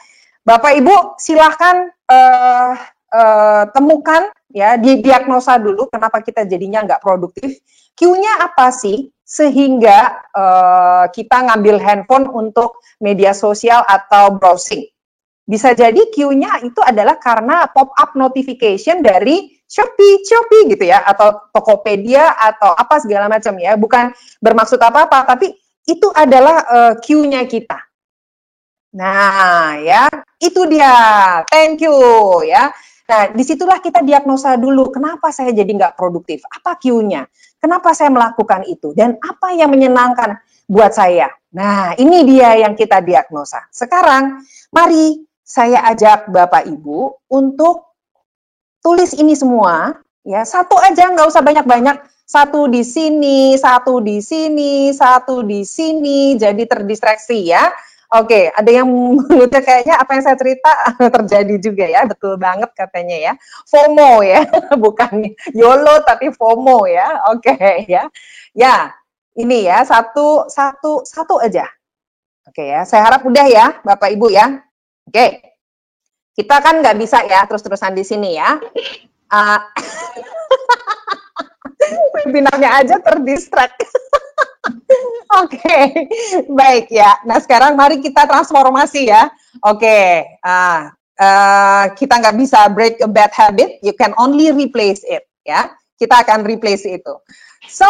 Bapak Ibu silahkan uh, uh, temukan ya diagnosa dulu kenapa kita jadinya nggak produktif. Q-nya apa sih sehingga uh, kita ngambil handphone untuk media sosial atau browsing? Bisa jadi Q-nya itu adalah karena pop-up notification dari Shopee, Shopee gitu ya, atau Tokopedia atau apa segala macam ya. Bukan bermaksud apa-apa, tapi itu adalah uh, Q-nya kita Nah, ya, itu dia. Thank you ya. Nah, di situlah kita diagnosa dulu, kenapa saya jadi nggak produktif? Apa Q-nya? Kenapa saya melakukan itu? Dan apa yang menyenangkan buat saya? Nah, ini dia yang kita diagnosa. Sekarang, mari saya ajak Bapak Ibu untuk tulis ini semua, ya satu aja, nggak usah banyak-banyak. Satu di sini, satu di sini, satu di sini, jadi terdistraksi ya Oke, ada yang menurutnya kayaknya apa yang saya cerita terjadi juga ya, betul banget katanya ya. FOMO ya, bukan YOLO tapi FOMO ya. Oke ya. Ya, ini ya satu satu satu aja. Oke ya, saya harap udah ya Bapak Ibu ya. Oke. Kita kan nggak bisa ya terus-terusan di sini ya. Uh, webinarnya aja terdistract. Oke, okay. baik ya. Nah sekarang mari kita transformasi ya. Oke, okay. uh, uh, kita nggak bisa break a bad habit, you can only replace it ya. Kita akan replace itu. So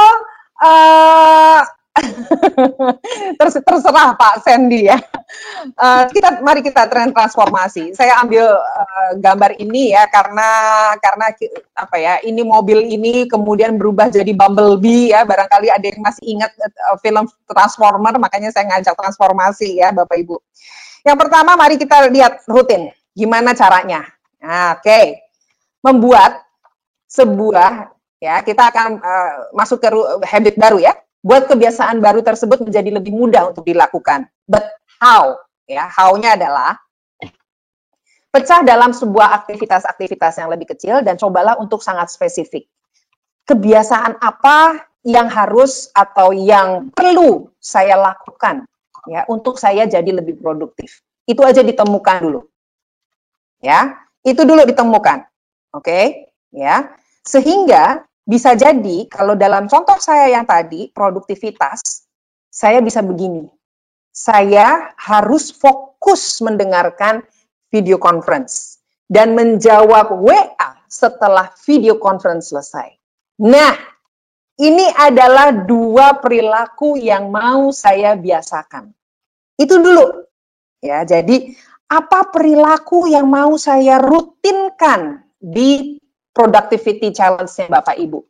uh, Terus terserah Pak Sandy ya. Uh, kita mari kita tren transformasi. Saya ambil uh, gambar ini ya karena karena apa ya ini mobil ini kemudian berubah jadi Bumblebee ya. Barangkali ada yang masih ingat uh, film Transformer makanya saya ngajak transformasi ya Bapak Ibu. Yang pertama mari kita lihat rutin. Gimana caranya? Nah, Oke, okay. membuat sebuah ya kita akan uh, masuk ke habit baru ya buat kebiasaan baru tersebut menjadi lebih mudah untuk dilakukan. But how? Ya, how-nya adalah pecah dalam sebuah aktivitas-aktivitas yang lebih kecil dan cobalah untuk sangat spesifik. Kebiasaan apa yang harus atau yang perlu saya lakukan ya untuk saya jadi lebih produktif. Itu aja ditemukan dulu. Ya, itu dulu ditemukan. Oke, okay? ya. Sehingga bisa jadi kalau dalam contoh saya yang tadi, produktivitas, saya bisa begini. Saya harus fokus mendengarkan video conference dan menjawab WA setelah video conference selesai. Nah, ini adalah dua perilaku yang mau saya biasakan. Itu dulu. Ya, jadi apa perilaku yang mau saya rutinkan di productivity challenge-nya Bapak Ibu.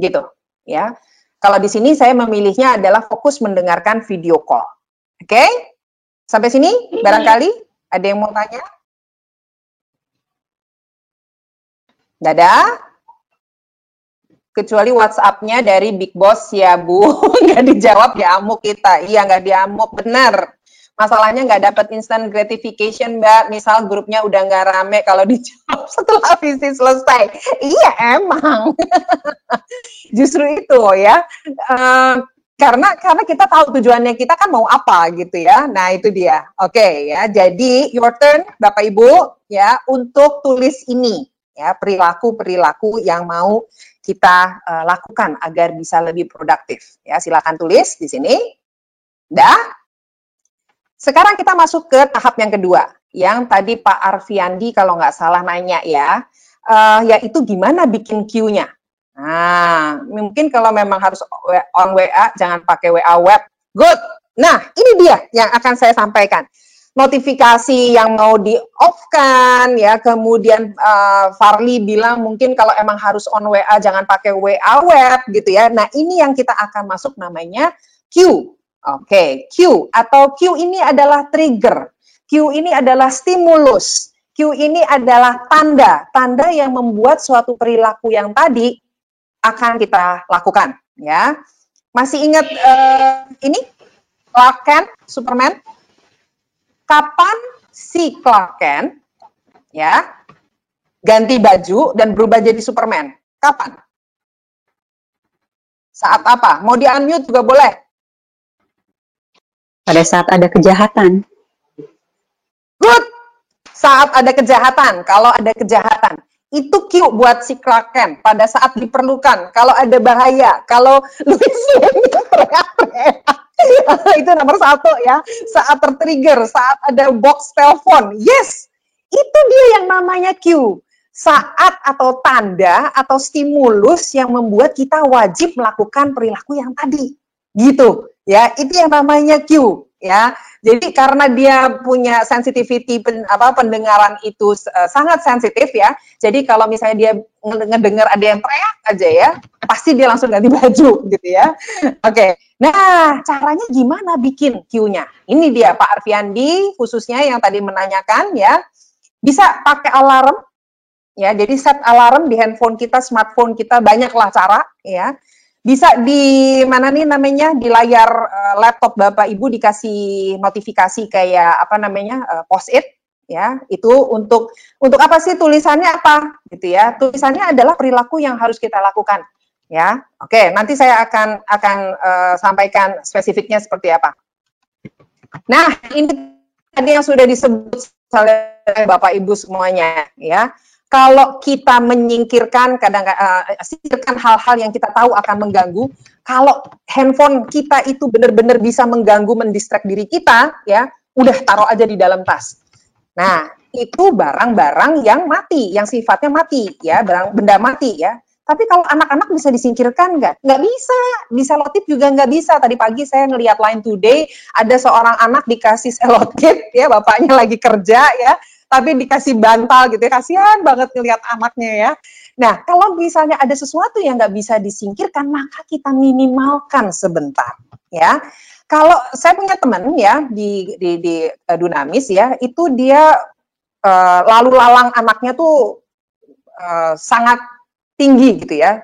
Gitu, ya. Kalau di sini saya memilihnya adalah fokus mendengarkan video call. Oke? Okay? Sampai sini barangkali ada yang mau tanya? Dadah. Kecuali WhatsApp-nya dari Big Boss ya Bu, nggak dijawab ya amuk kita. Iya nggak diamuk, benar masalahnya nggak dapat instant gratification mbak. Misal grupnya udah nggak rame kalau dijawab setelah visi selesai. Iya emang. Justru itu ya. Uh, karena karena kita tahu tujuannya kita kan mau apa gitu ya. Nah itu dia. Oke okay, ya. Jadi your turn bapak ibu ya untuk tulis ini ya. Perilaku perilaku yang mau kita uh, lakukan agar bisa lebih produktif. Ya silakan tulis di sini. Dah sekarang kita masuk ke tahap yang kedua, yang tadi Pak Arfiandi kalau nggak salah nanya ya, uh, yaitu gimana bikin queue-nya. Nah, mungkin kalau memang harus on WA, jangan pakai WA web. Good. Nah, ini dia yang akan saya sampaikan. Notifikasi yang mau di off kan, ya. Kemudian uh, Farli bilang mungkin kalau emang harus on WA, jangan pakai WA web gitu ya. Nah, ini yang kita akan masuk namanya queue. Oke, okay. Q atau Q ini adalah trigger. Q ini adalah stimulus. Q ini adalah tanda, tanda yang membuat suatu perilaku yang tadi akan kita lakukan, ya. Masih ingat uh, ini Clark Kent, Superman? Kapan si Clark Kent, ya, ganti baju dan berubah jadi Superman? Kapan? Saat apa? Mau di unmute juga boleh pada saat ada kejahatan. Good. Saat ada kejahatan, kalau ada kejahatan, itu cue buat si Clark Kent pada saat diperlukan. Kalau ada bahaya, kalau Louis itu nomor satu ya. Saat tertrigger, saat ada box telepon, yes, itu dia yang namanya cue. Saat atau tanda atau stimulus yang membuat kita wajib melakukan perilaku yang tadi. Gitu Ya, itu yang namanya Q ya. Jadi karena dia punya sensitivity pen, apa pendengaran itu uh, sangat sensitif ya. Jadi kalau misalnya dia ngedengar ada yang teriak aja ya, pasti dia langsung ganti baju gitu ya. Oke. Okay. Nah, caranya gimana bikin Q-nya? Ini dia Pak Arfiandi khususnya yang tadi menanyakan ya. Bisa pakai alarm ya. Jadi set alarm di handphone kita, smartphone kita banyaklah cara ya bisa di mana nih namanya? Di layar uh, laptop Bapak Ibu dikasih notifikasi kayak apa namanya uh, post-it ya. Itu untuk untuk apa sih tulisannya apa gitu ya. Tulisannya adalah perilaku yang harus kita lakukan ya. Oke nanti saya akan akan uh, sampaikan spesifiknya seperti apa. Nah ini tadi yang sudah disebut oleh Bapak Ibu semuanya ya kalau kita menyingkirkan kadang uh, singkirkan hal-hal yang kita tahu akan mengganggu, kalau handphone kita itu benar-benar bisa mengganggu, mendistrak diri kita, ya, udah taruh aja di dalam tas. Nah, itu barang-barang yang mati, yang sifatnya mati, ya, barang benda mati, ya. Tapi kalau anak-anak bisa disingkirkan nggak? Nggak bisa. Di selotip juga nggak bisa. Tadi pagi saya ngelihat Line Today, ada seorang anak dikasih selotip, ya, bapaknya lagi kerja, ya tapi dikasih bantal gitu ya. Kasihan banget ngelihat anaknya ya. Nah kalau misalnya ada sesuatu yang nggak bisa disingkirkan maka kita minimalkan sebentar ya. Kalau saya punya teman ya di di, di uh, Dunamis ya itu dia uh, lalu lalang anaknya tuh uh, sangat tinggi gitu ya.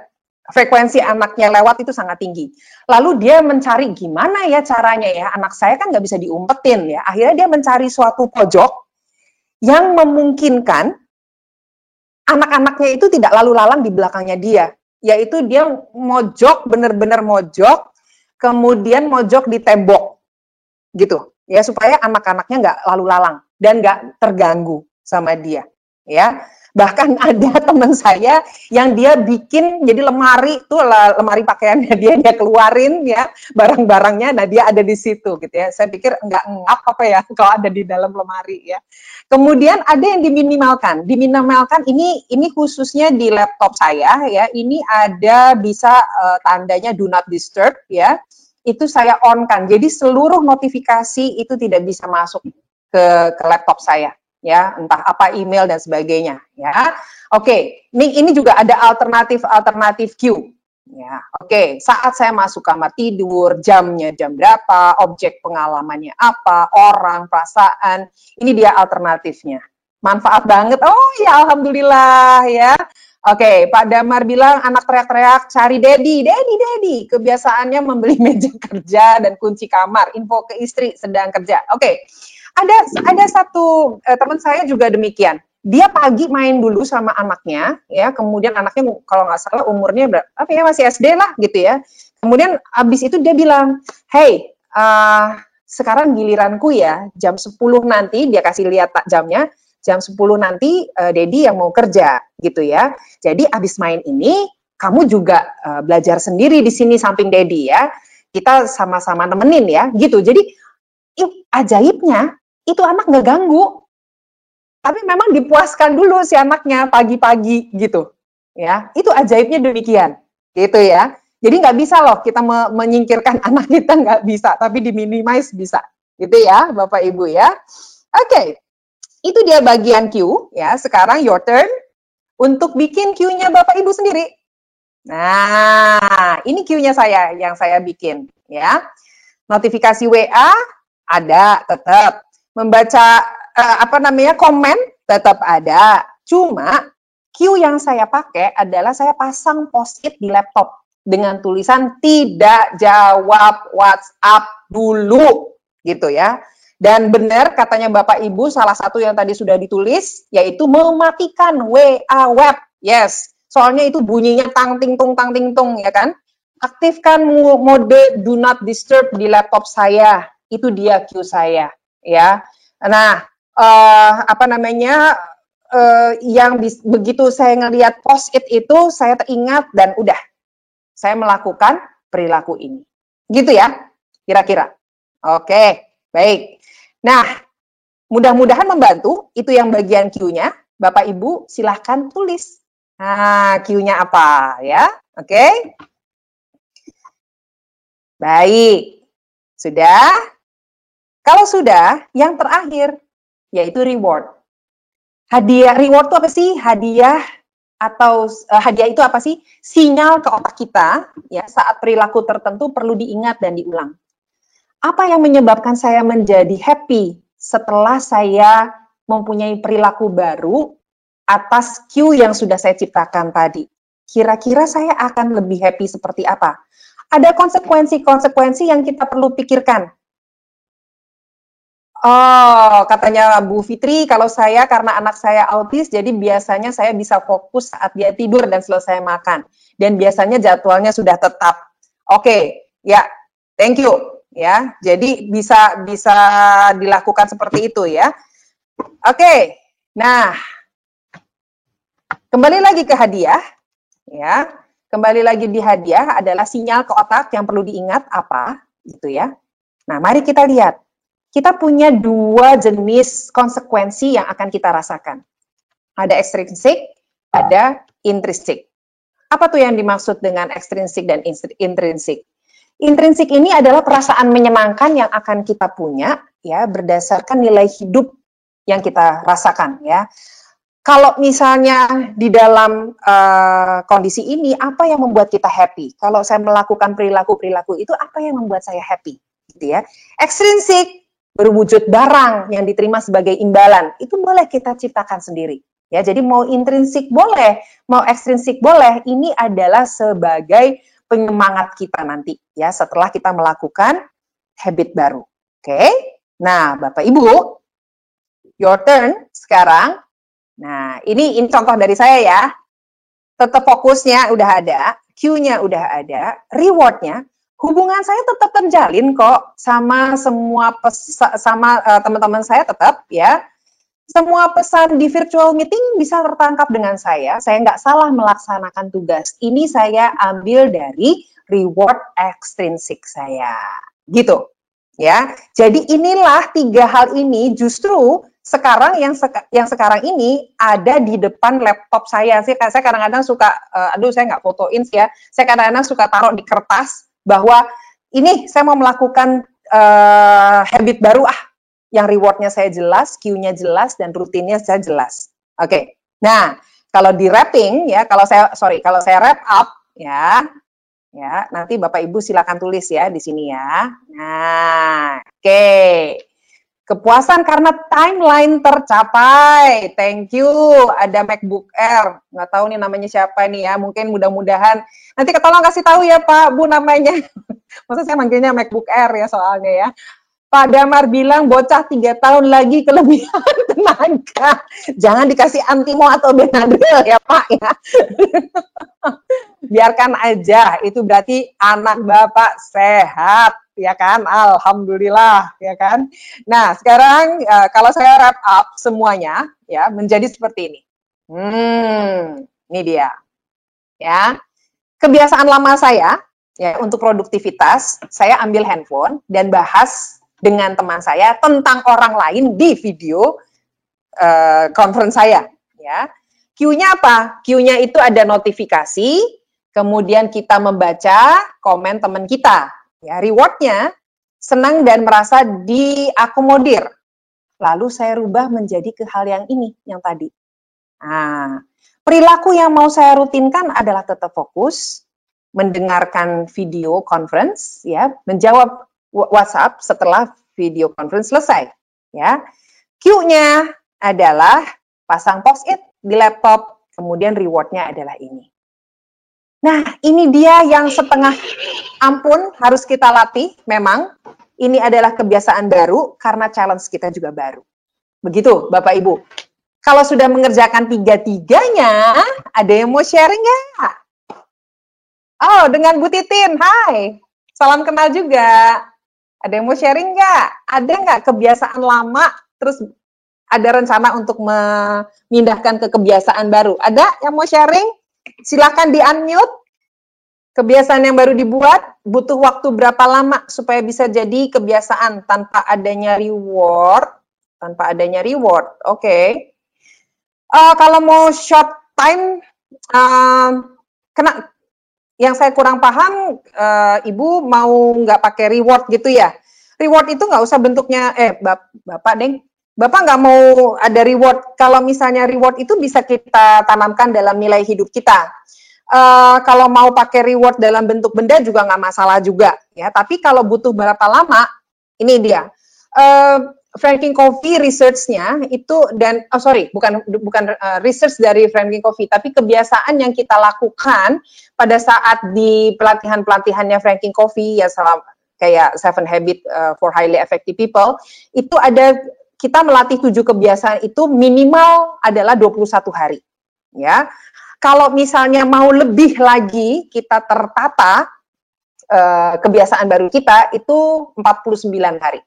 Frekuensi anaknya lewat itu sangat tinggi. Lalu dia mencari gimana ya caranya ya, anak saya kan nggak bisa diumpetin ya. Akhirnya dia mencari suatu pojok yang memungkinkan anak-anaknya itu tidak lalu lalang di belakangnya dia, yaitu dia mojok benar-benar mojok, kemudian mojok di tembok, gitu, ya supaya anak-anaknya nggak lalu lalang dan nggak terganggu sama dia, ya. Bahkan ada teman saya yang dia bikin jadi lemari tuh lemari pakaiannya dia dia keluarin ya barang-barangnya nah dia ada di situ gitu ya. Saya pikir enggak ngap apa ya kalau ada di dalam lemari ya. Kemudian ada yang diminimalkan. Diminimalkan ini ini khususnya di laptop saya ya. Ini ada bisa uh, tandanya do not disturb ya. Itu saya on kan. Jadi seluruh notifikasi itu tidak bisa masuk ke ke laptop saya ya entah apa email dan sebagainya ya oke ini ini juga ada alternatif alternatif queue ya oke saat saya masuk kamar tidur jamnya jam berapa objek pengalamannya apa orang perasaan ini dia alternatifnya manfaat banget oh ya alhamdulillah ya Oke, Pak Damar bilang anak teriak-teriak cari Dedi, Dedi, Dedi. Kebiasaannya membeli meja kerja dan kunci kamar. Info ke istri sedang kerja. Oke, ada ada satu uh, teman saya juga demikian. Dia pagi main dulu sama anaknya, ya. Kemudian anaknya kalau nggak salah umurnya berapa? Apa ya masih SD lah gitu ya. Kemudian abis itu dia bilang, hey, uh, sekarang giliranku ya, jam 10 nanti dia kasih lihat jamnya, jam 10 nanti uh, Dedi yang mau kerja gitu ya. Jadi abis main ini kamu juga uh, belajar sendiri di sini samping Dedi ya. Kita sama-sama nemenin ya gitu. Jadi ajaibnya itu anak nggak ganggu. Tapi memang dipuaskan dulu si anaknya pagi-pagi gitu. Ya, itu ajaibnya demikian. Gitu ya. Jadi nggak bisa loh kita me menyingkirkan anak kita nggak bisa, tapi diminimize bisa. Gitu ya, Bapak Ibu ya. Oke. Okay. Itu dia bagian Q ya. Sekarang your turn untuk bikin Q-nya Bapak Ibu sendiri. Nah, ini Q-nya saya yang saya bikin ya. Notifikasi WA ada tetap membaca uh, apa namanya komen tetap ada. Cuma Q yang saya pakai adalah saya pasang post-it di laptop dengan tulisan tidak jawab WhatsApp dulu gitu ya. Dan benar katanya Bapak Ibu salah satu yang tadi sudah ditulis yaitu mematikan WA web. Yes, soalnya itu bunyinya tang ting tung tang ting tung ya kan. Aktifkan mode do not disturb di laptop saya. Itu dia Q saya ya. Nah, uh, apa namanya uh, yang begitu saya ngelihat post it itu saya teringat dan udah saya melakukan perilaku ini. Gitu ya, kira-kira. Oke, baik. Nah, mudah-mudahan membantu. Itu yang bagian Q-nya. Bapak Ibu silahkan tulis. Nah, Q-nya apa ya? Oke. Baik. Sudah? Kalau sudah, yang terakhir yaitu reward. Hadiah reward itu apa sih? Hadiah atau uh, hadiah itu apa sih? Sinyal ke otak kita ya saat perilaku tertentu perlu diingat dan diulang. Apa yang menyebabkan saya menjadi happy setelah saya mempunyai perilaku baru atas cue yang sudah saya ciptakan tadi? Kira-kira saya akan lebih happy seperti apa? Ada konsekuensi-konsekuensi yang kita perlu pikirkan Oh, katanya Bu Fitri, kalau saya karena anak saya autis, jadi biasanya saya bisa fokus saat dia tidur dan selesai makan. Dan biasanya jadwalnya sudah tetap. Oke, okay, ya, thank you. Ya, jadi bisa bisa dilakukan seperti itu ya. Oke, okay, nah, kembali lagi ke hadiah. Ya, kembali lagi di hadiah adalah sinyal ke otak yang perlu diingat apa, gitu ya. Nah, mari kita lihat kita punya dua jenis konsekuensi yang akan kita rasakan. Ada ekstrinsik, ada intrinsik. Apa tuh yang dimaksud dengan ekstrinsik dan intrinsik? Intrinsik ini adalah perasaan menyenangkan yang akan kita punya ya berdasarkan nilai hidup yang kita rasakan ya. Kalau misalnya di dalam uh, kondisi ini apa yang membuat kita happy? Kalau saya melakukan perilaku-perilaku itu apa yang membuat saya happy? Gitu ya. Ekstrinsik berwujud barang yang diterima sebagai imbalan, itu boleh kita ciptakan sendiri. Ya, jadi mau intrinsik boleh, mau ekstrinsik boleh. Ini adalah sebagai penyemangat kita nanti ya setelah kita melakukan habit baru. Oke. Nah, Bapak Ibu, your turn sekarang. Nah, ini ini contoh dari saya ya. Tetap fokusnya udah ada, cue-nya udah ada, reward-nya hubungan saya tetap terjalin kok sama semua pes sama uh, teman-teman saya tetap ya. Semua pesan di virtual meeting bisa tertangkap dengan saya. Saya nggak salah melaksanakan tugas. Ini saya ambil dari reward ekstrinsik saya. Gitu. Ya. Jadi inilah tiga hal ini justru sekarang yang seka yang sekarang ini ada di depan laptop saya. Saya saya kadang-kadang suka uh, aduh saya nggak fotoin sih ya. Saya kadang-kadang suka taruh di kertas bahwa ini saya mau melakukan uh, habit baru ah yang rewardnya saya jelas, cue-nya jelas dan rutinnya saya jelas. Oke. Okay. Nah, kalau di wrapping ya, kalau saya sorry, kalau saya wrap up ya, ya nanti Bapak Ibu silakan tulis ya di sini ya. Nah, oke. Okay. Kepuasan karena timeline tercapai. Thank you. Ada MacBook Air. Nggak tahu nih namanya siapa nih ya. Mungkin mudah-mudahan nanti ketolong kasih tahu ya Pak Bu namanya. Masa saya manggilnya MacBook Air ya soalnya ya. Pak Damar bilang bocah tiga tahun lagi kelebihan tenaga. Jangan dikasih antimo atau benadryl ya Pak ya. Biarkan aja, itu berarti anak Bapak sehat ya kan? Alhamdulillah, ya kan? Nah, sekarang uh, kalau saya wrap up semuanya ya menjadi seperti ini. Hmm, ini dia. Ya. Kebiasaan lama saya ya untuk produktivitas, saya ambil handphone dan bahas dengan teman saya tentang orang lain di video uh, conference saya, ya. Q-nya apa? Q-nya itu ada notifikasi, kemudian kita membaca komen teman kita, Ya, rewardnya senang dan merasa diakomodir. Lalu saya rubah menjadi ke hal yang ini, yang tadi. Nah, perilaku yang mau saya rutinkan adalah tetap fokus, mendengarkan video conference, ya, menjawab WhatsApp setelah video conference selesai, ya. Q-nya adalah pasang post-it di laptop, kemudian rewardnya adalah ini. Nah, ini dia yang setengah ampun harus kita latih. Memang ini adalah kebiasaan baru karena challenge kita juga baru. Begitu, Bapak Ibu. Kalau sudah mengerjakan tiga-tiganya, ada yang mau sharing nggak? Oh, dengan Bu Titin. Hai, salam kenal juga. Ada yang mau sharing nggak? Ada nggak kebiasaan lama, terus ada rencana untuk memindahkan ke kebiasaan baru? Ada yang mau sharing? Silakan di unmute. Kebiasaan yang baru dibuat butuh waktu berapa lama supaya bisa jadi kebiasaan tanpa adanya reward? Tanpa adanya reward, oke. Okay. Uh, kalau mau short time, uh, kena yang saya kurang paham, uh, ibu mau nggak pakai reward gitu ya? reward itu nggak usah bentuknya, eh bap, Bapak Deng, Bapak nggak mau ada reward. Kalau misalnya reward itu bisa kita tanamkan dalam nilai hidup kita. Uh, kalau mau pakai reward dalam bentuk benda juga nggak masalah juga ya. Tapi kalau butuh berapa lama, ini dia. Uh, Franking Coffee research-nya itu dan oh sorry bukan bukan uh, research dari Franking Coffee tapi kebiasaan yang kita lakukan pada saat di pelatihan pelatihannya Franking Coffee ya salam kayak Seven Habit uh, for Highly Effective People itu ada kita melatih tujuh kebiasaan itu minimal adalah 21 hari. Ya. Kalau misalnya mau lebih lagi kita tertata uh, kebiasaan baru kita itu 49 hari.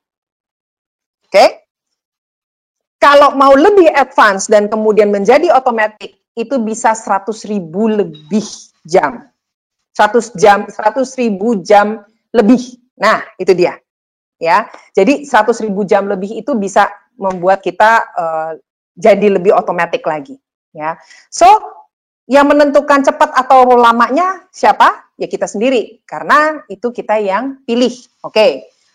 Oke. Okay? Kalau mau lebih advance dan kemudian menjadi otomatis itu bisa 100 ribu lebih jam. 100 jam, 100 ribu jam lebih. Nah, itu dia. Ya. Jadi 100 ribu jam lebih itu bisa membuat kita uh, jadi lebih otomatis lagi ya. So yang menentukan cepat atau lamanya siapa? Ya kita sendiri karena itu kita yang pilih. Oke. Okay.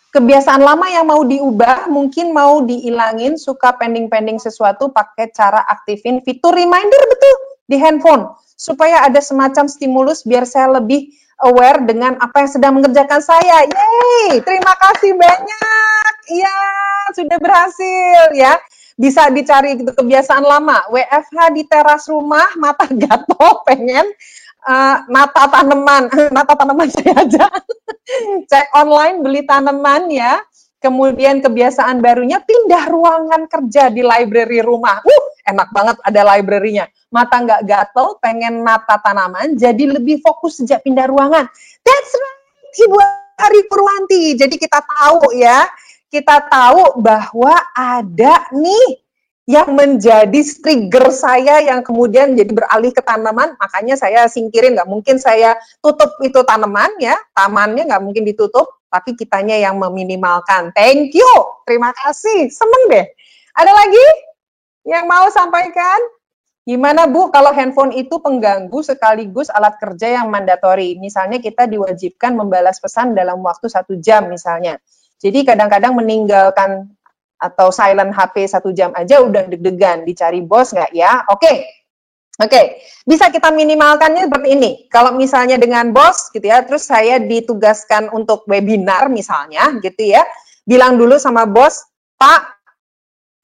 Kebiasaan lama yang mau diubah, mungkin mau dihilangin, suka pending-pending sesuatu pakai cara aktifin fitur reminder betul di handphone supaya ada semacam stimulus biar saya lebih aware dengan apa yang sedang mengerjakan saya. Yeay, terima kasih banyak. Iya, sudah berhasil ya. Bisa dicari gitu kebiasaan lama. WFH di teras rumah, mata gato pengen uh, nata tanaman, nata tanaman saya aja. Cek online beli tanaman ya. Kemudian kebiasaan barunya pindah ruangan kerja di library rumah. Uh, enak banget ada library-nya. Mata nggak gatel, pengen nata tanaman, jadi lebih fokus sejak pindah ruangan. That's right, Ibu Hari Purwanti. Jadi kita tahu ya, kita tahu bahwa ada nih yang menjadi trigger saya yang kemudian jadi beralih ke tanaman, makanya saya singkirin, nggak mungkin saya tutup itu tanaman ya, tamannya nggak mungkin ditutup, tapi kitanya yang meminimalkan. Thank you, terima kasih, seneng deh. Ada lagi yang mau sampaikan? Gimana Bu kalau handphone itu pengganggu sekaligus alat kerja yang mandatori? Misalnya kita diwajibkan membalas pesan dalam waktu satu jam misalnya. Jadi kadang-kadang meninggalkan atau silent HP satu jam aja udah deg-degan, dicari bos nggak ya? Oke, okay. Oke, okay. bisa kita minimalkannya seperti ini. Kalau misalnya dengan bos gitu ya, terus saya ditugaskan untuk webinar misalnya gitu ya, bilang dulu sama bos, Pak,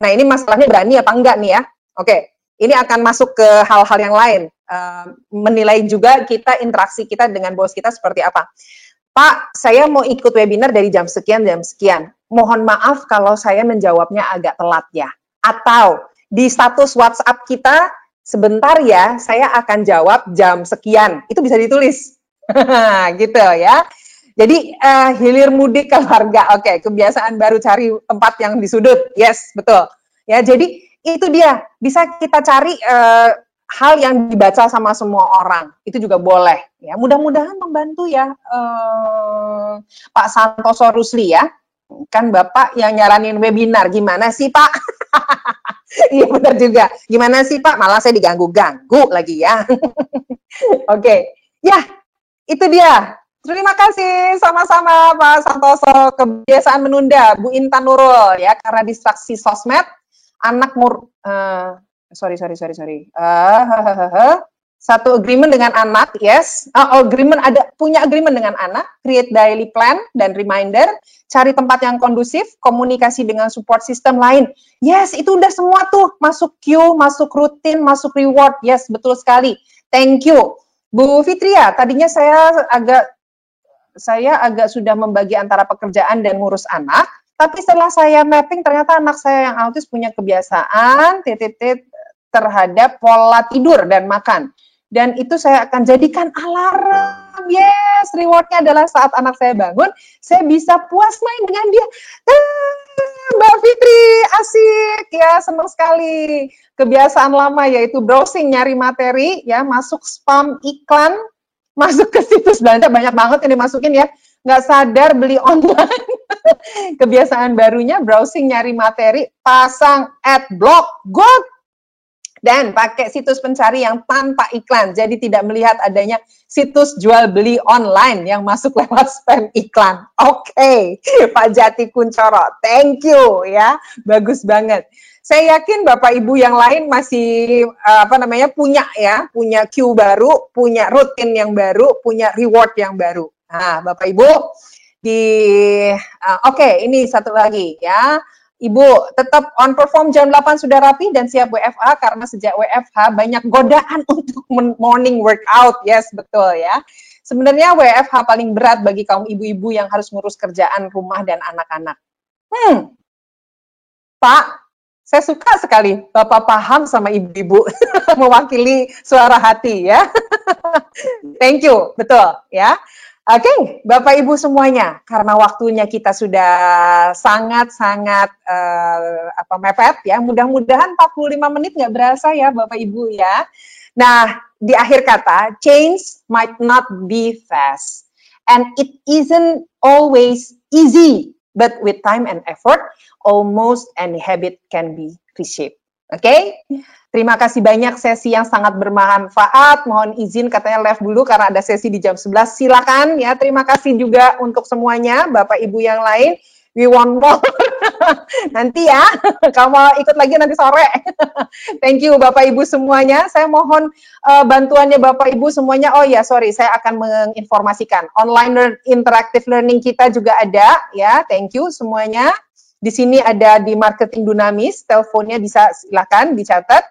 nah ini masalahnya berani apa enggak nih ya? Oke, ini akan masuk ke hal-hal yang lain. Uh, menilai juga kita interaksi kita dengan bos kita seperti apa. Pak, saya mau ikut webinar dari jam sekian, jam sekian. Mohon maaf kalau saya menjawabnya agak telat ya. Atau di status WhatsApp kita, sebentar ya, saya akan jawab jam sekian. Itu bisa ditulis. gitu ya. Jadi uh, hilir mudik keluarga. Oke, okay, kebiasaan baru cari tempat yang di sudut. Yes, betul. Ya, jadi itu dia. Bisa kita cari uh, hal yang dibaca sama semua orang itu juga boleh ya mudah-mudahan membantu ya eh, Pak Santoso Rusli ya kan Bapak yang nyaranin webinar gimana sih Pak iya benar juga gimana sih Pak malah saya diganggu-ganggu lagi ya oke okay. ya itu dia Terima kasih sama-sama Pak Santoso. Kebiasaan menunda Bu Intan Nurul ya karena distraksi sosmed, anak mur uh, sorry sorry sorry sorry uh, satu agreement dengan anak, yes. Uh, agreement ada punya agreement dengan anak, create daily plan dan reminder, cari tempat yang kondusif, komunikasi dengan support system lain. Yes, itu udah semua tuh masuk queue, masuk rutin, masuk reward. Yes, betul sekali. Thank you. Bu Fitria, tadinya saya agak saya agak sudah membagi antara pekerjaan dan ngurus anak, tapi setelah saya mapping ternyata anak saya yang autis punya kebiasaan titit terhadap pola tidur dan makan. Dan itu saya akan jadikan alarm. Yes, rewardnya adalah saat anak saya bangun, saya bisa puas main dengan dia. Ah, Mbak Fitri, asik ya, senang sekali. Kebiasaan lama yaitu browsing, nyari materi, ya, masuk spam iklan, masuk ke situs belanja banyak banget yang dimasukin ya. Nggak sadar beli online. Kebiasaan barunya browsing, nyari materi, pasang ad block, good dan pakai situs pencari yang tanpa iklan. Jadi tidak melihat adanya situs jual beli online yang masuk lewat spam iklan. Oke, okay. Pak Jati Kuncoro, thank you ya, bagus banget. Saya yakin Bapak Ibu yang lain masih uh, apa namanya punya ya, punya queue baru, punya rutin yang baru, punya reward yang baru. Nah, Bapak Ibu di uh, oke, okay, ini satu lagi ya. Ibu tetap on perform jam 8 sudah rapi dan siap WFH karena sejak WFH banyak godaan untuk morning workout. Yes, betul ya. Sebenarnya WFH paling berat bagi kaum ibu-ibu yang harus ngurus kerjaan rumah dan anak-anak. Hmm, Pak, saya suka sekali Bapak paham sama ibu-ibu mewakili suara hati ya. Thank you, betul ya. Oke, okay, Bapak Ibu semuanya, karena waktunya kita sudah sangat-sangat uh, apa mepet ya. Mudah-mudahan 45 menit nggak berasa ya Bapak Ibu ya. Nah, di akhir kata, change might not be fast and it isn't always easy, but with time and effort, almost any habit can be reshaped. Oke, okay? terima kasih banyak sesi yang sangat bermanfaat. Mohon izin katanya live dulu karena ada sesi di jam 11. Silakan ya. Terima kasih juga untuk semuanya, Bapak Ibu yang lain. We want more. nanti ya, kamu ikut lagi nanti sore. Thank you Bapak Ibu semuanya. Saya mohon uh, bantuannya Bapak Ibu semuanya. Oh ya, sorry, saya akan menginformasikan. Online learn, interactive learning kita juga ada ya. Thank you semuanya. Di sini ada di marketing dinamis, teleponnya bisa silakan dicatat.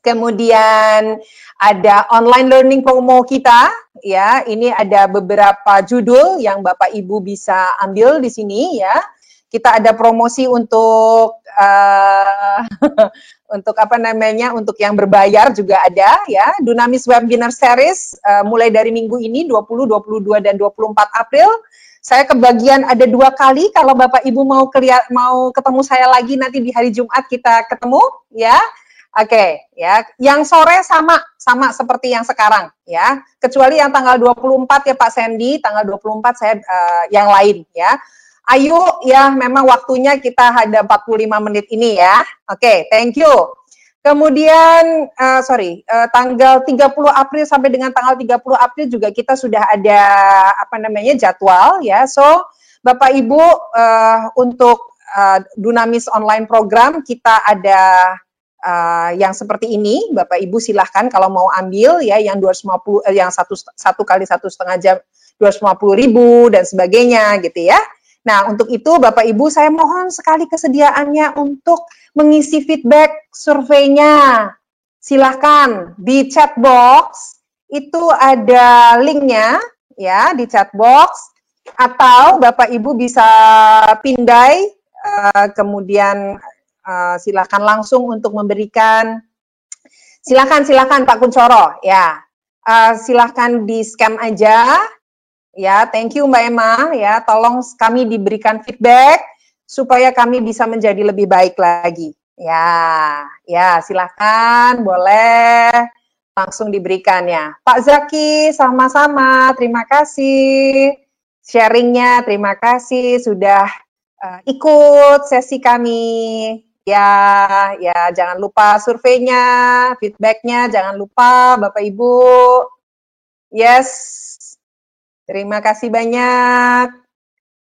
Kemudian ada online learning promo kita, ya. Ini ada beberapa judul yang Bapak Ibu bisa ambil di sini, ya. Kita ada promosi untuk uh, untuk apa namanya, untuk yang berbayar juga ada, ya. Dunamis Webinar Series uh, mulai dari minggu ini 20, 22 dan 24 April saya kebagian ada dua kali kalau Bapak Ibu mau keliat, mau ketemu saya lagi nanti di hari Jumat kita ketemu ya. Oke, okay, ya. Yang sore sama sama seperti yang sekarang ya. Kecuali yang tanggal 24 ya Pak Sandy, tanggal 24 saya uh, yang lain ya. Ayo ya memang waktunya kita ada 45 menit ini ya. Oke, okay, thank you. Kemudian uh, sorry, uh, tanggal 30 April sampai dengan tanggal 30 April juga kita sudah ada apa namanya jadwal ya. So Bapak Ibu uh, untuk uh, Dunamis online program kita ada uh, yang seperti ini. Bapak Ibu silahkan kalau mau ambil ya yang 250 uh, yang satu satu kali satu setengah jam 250 ribu dan sebagainya gitu ya. Nah, untuk itu Bapak Ibu saya mohon sekali kesediaannya untuk mengisi feedback surveinya. Silahkan di chat box itu ada linknya ya di chat box. Atau Bapak Ibu bisa pindai uh, kemudian uh, silakan langsung untuk memberikan. Silakan silakan Pak Kuncoro ya. Uh, silakan di scam aja Ya, thank you Mbak Emma ya. Tolong kami diberikan feedback supaya kami bisa menjadi lebih baik lagi. Ya, ya silahkan boleh langsung diberikan ya. Pak Zaki sama-sama, terima kasih sharingnya, terima kasih sudah uh, ikut sesi kami. Ya, ya jangan lupa surveinya, feedbacknya, jangan lupa Bapak Ibu. Yes, Terima kasih banyak.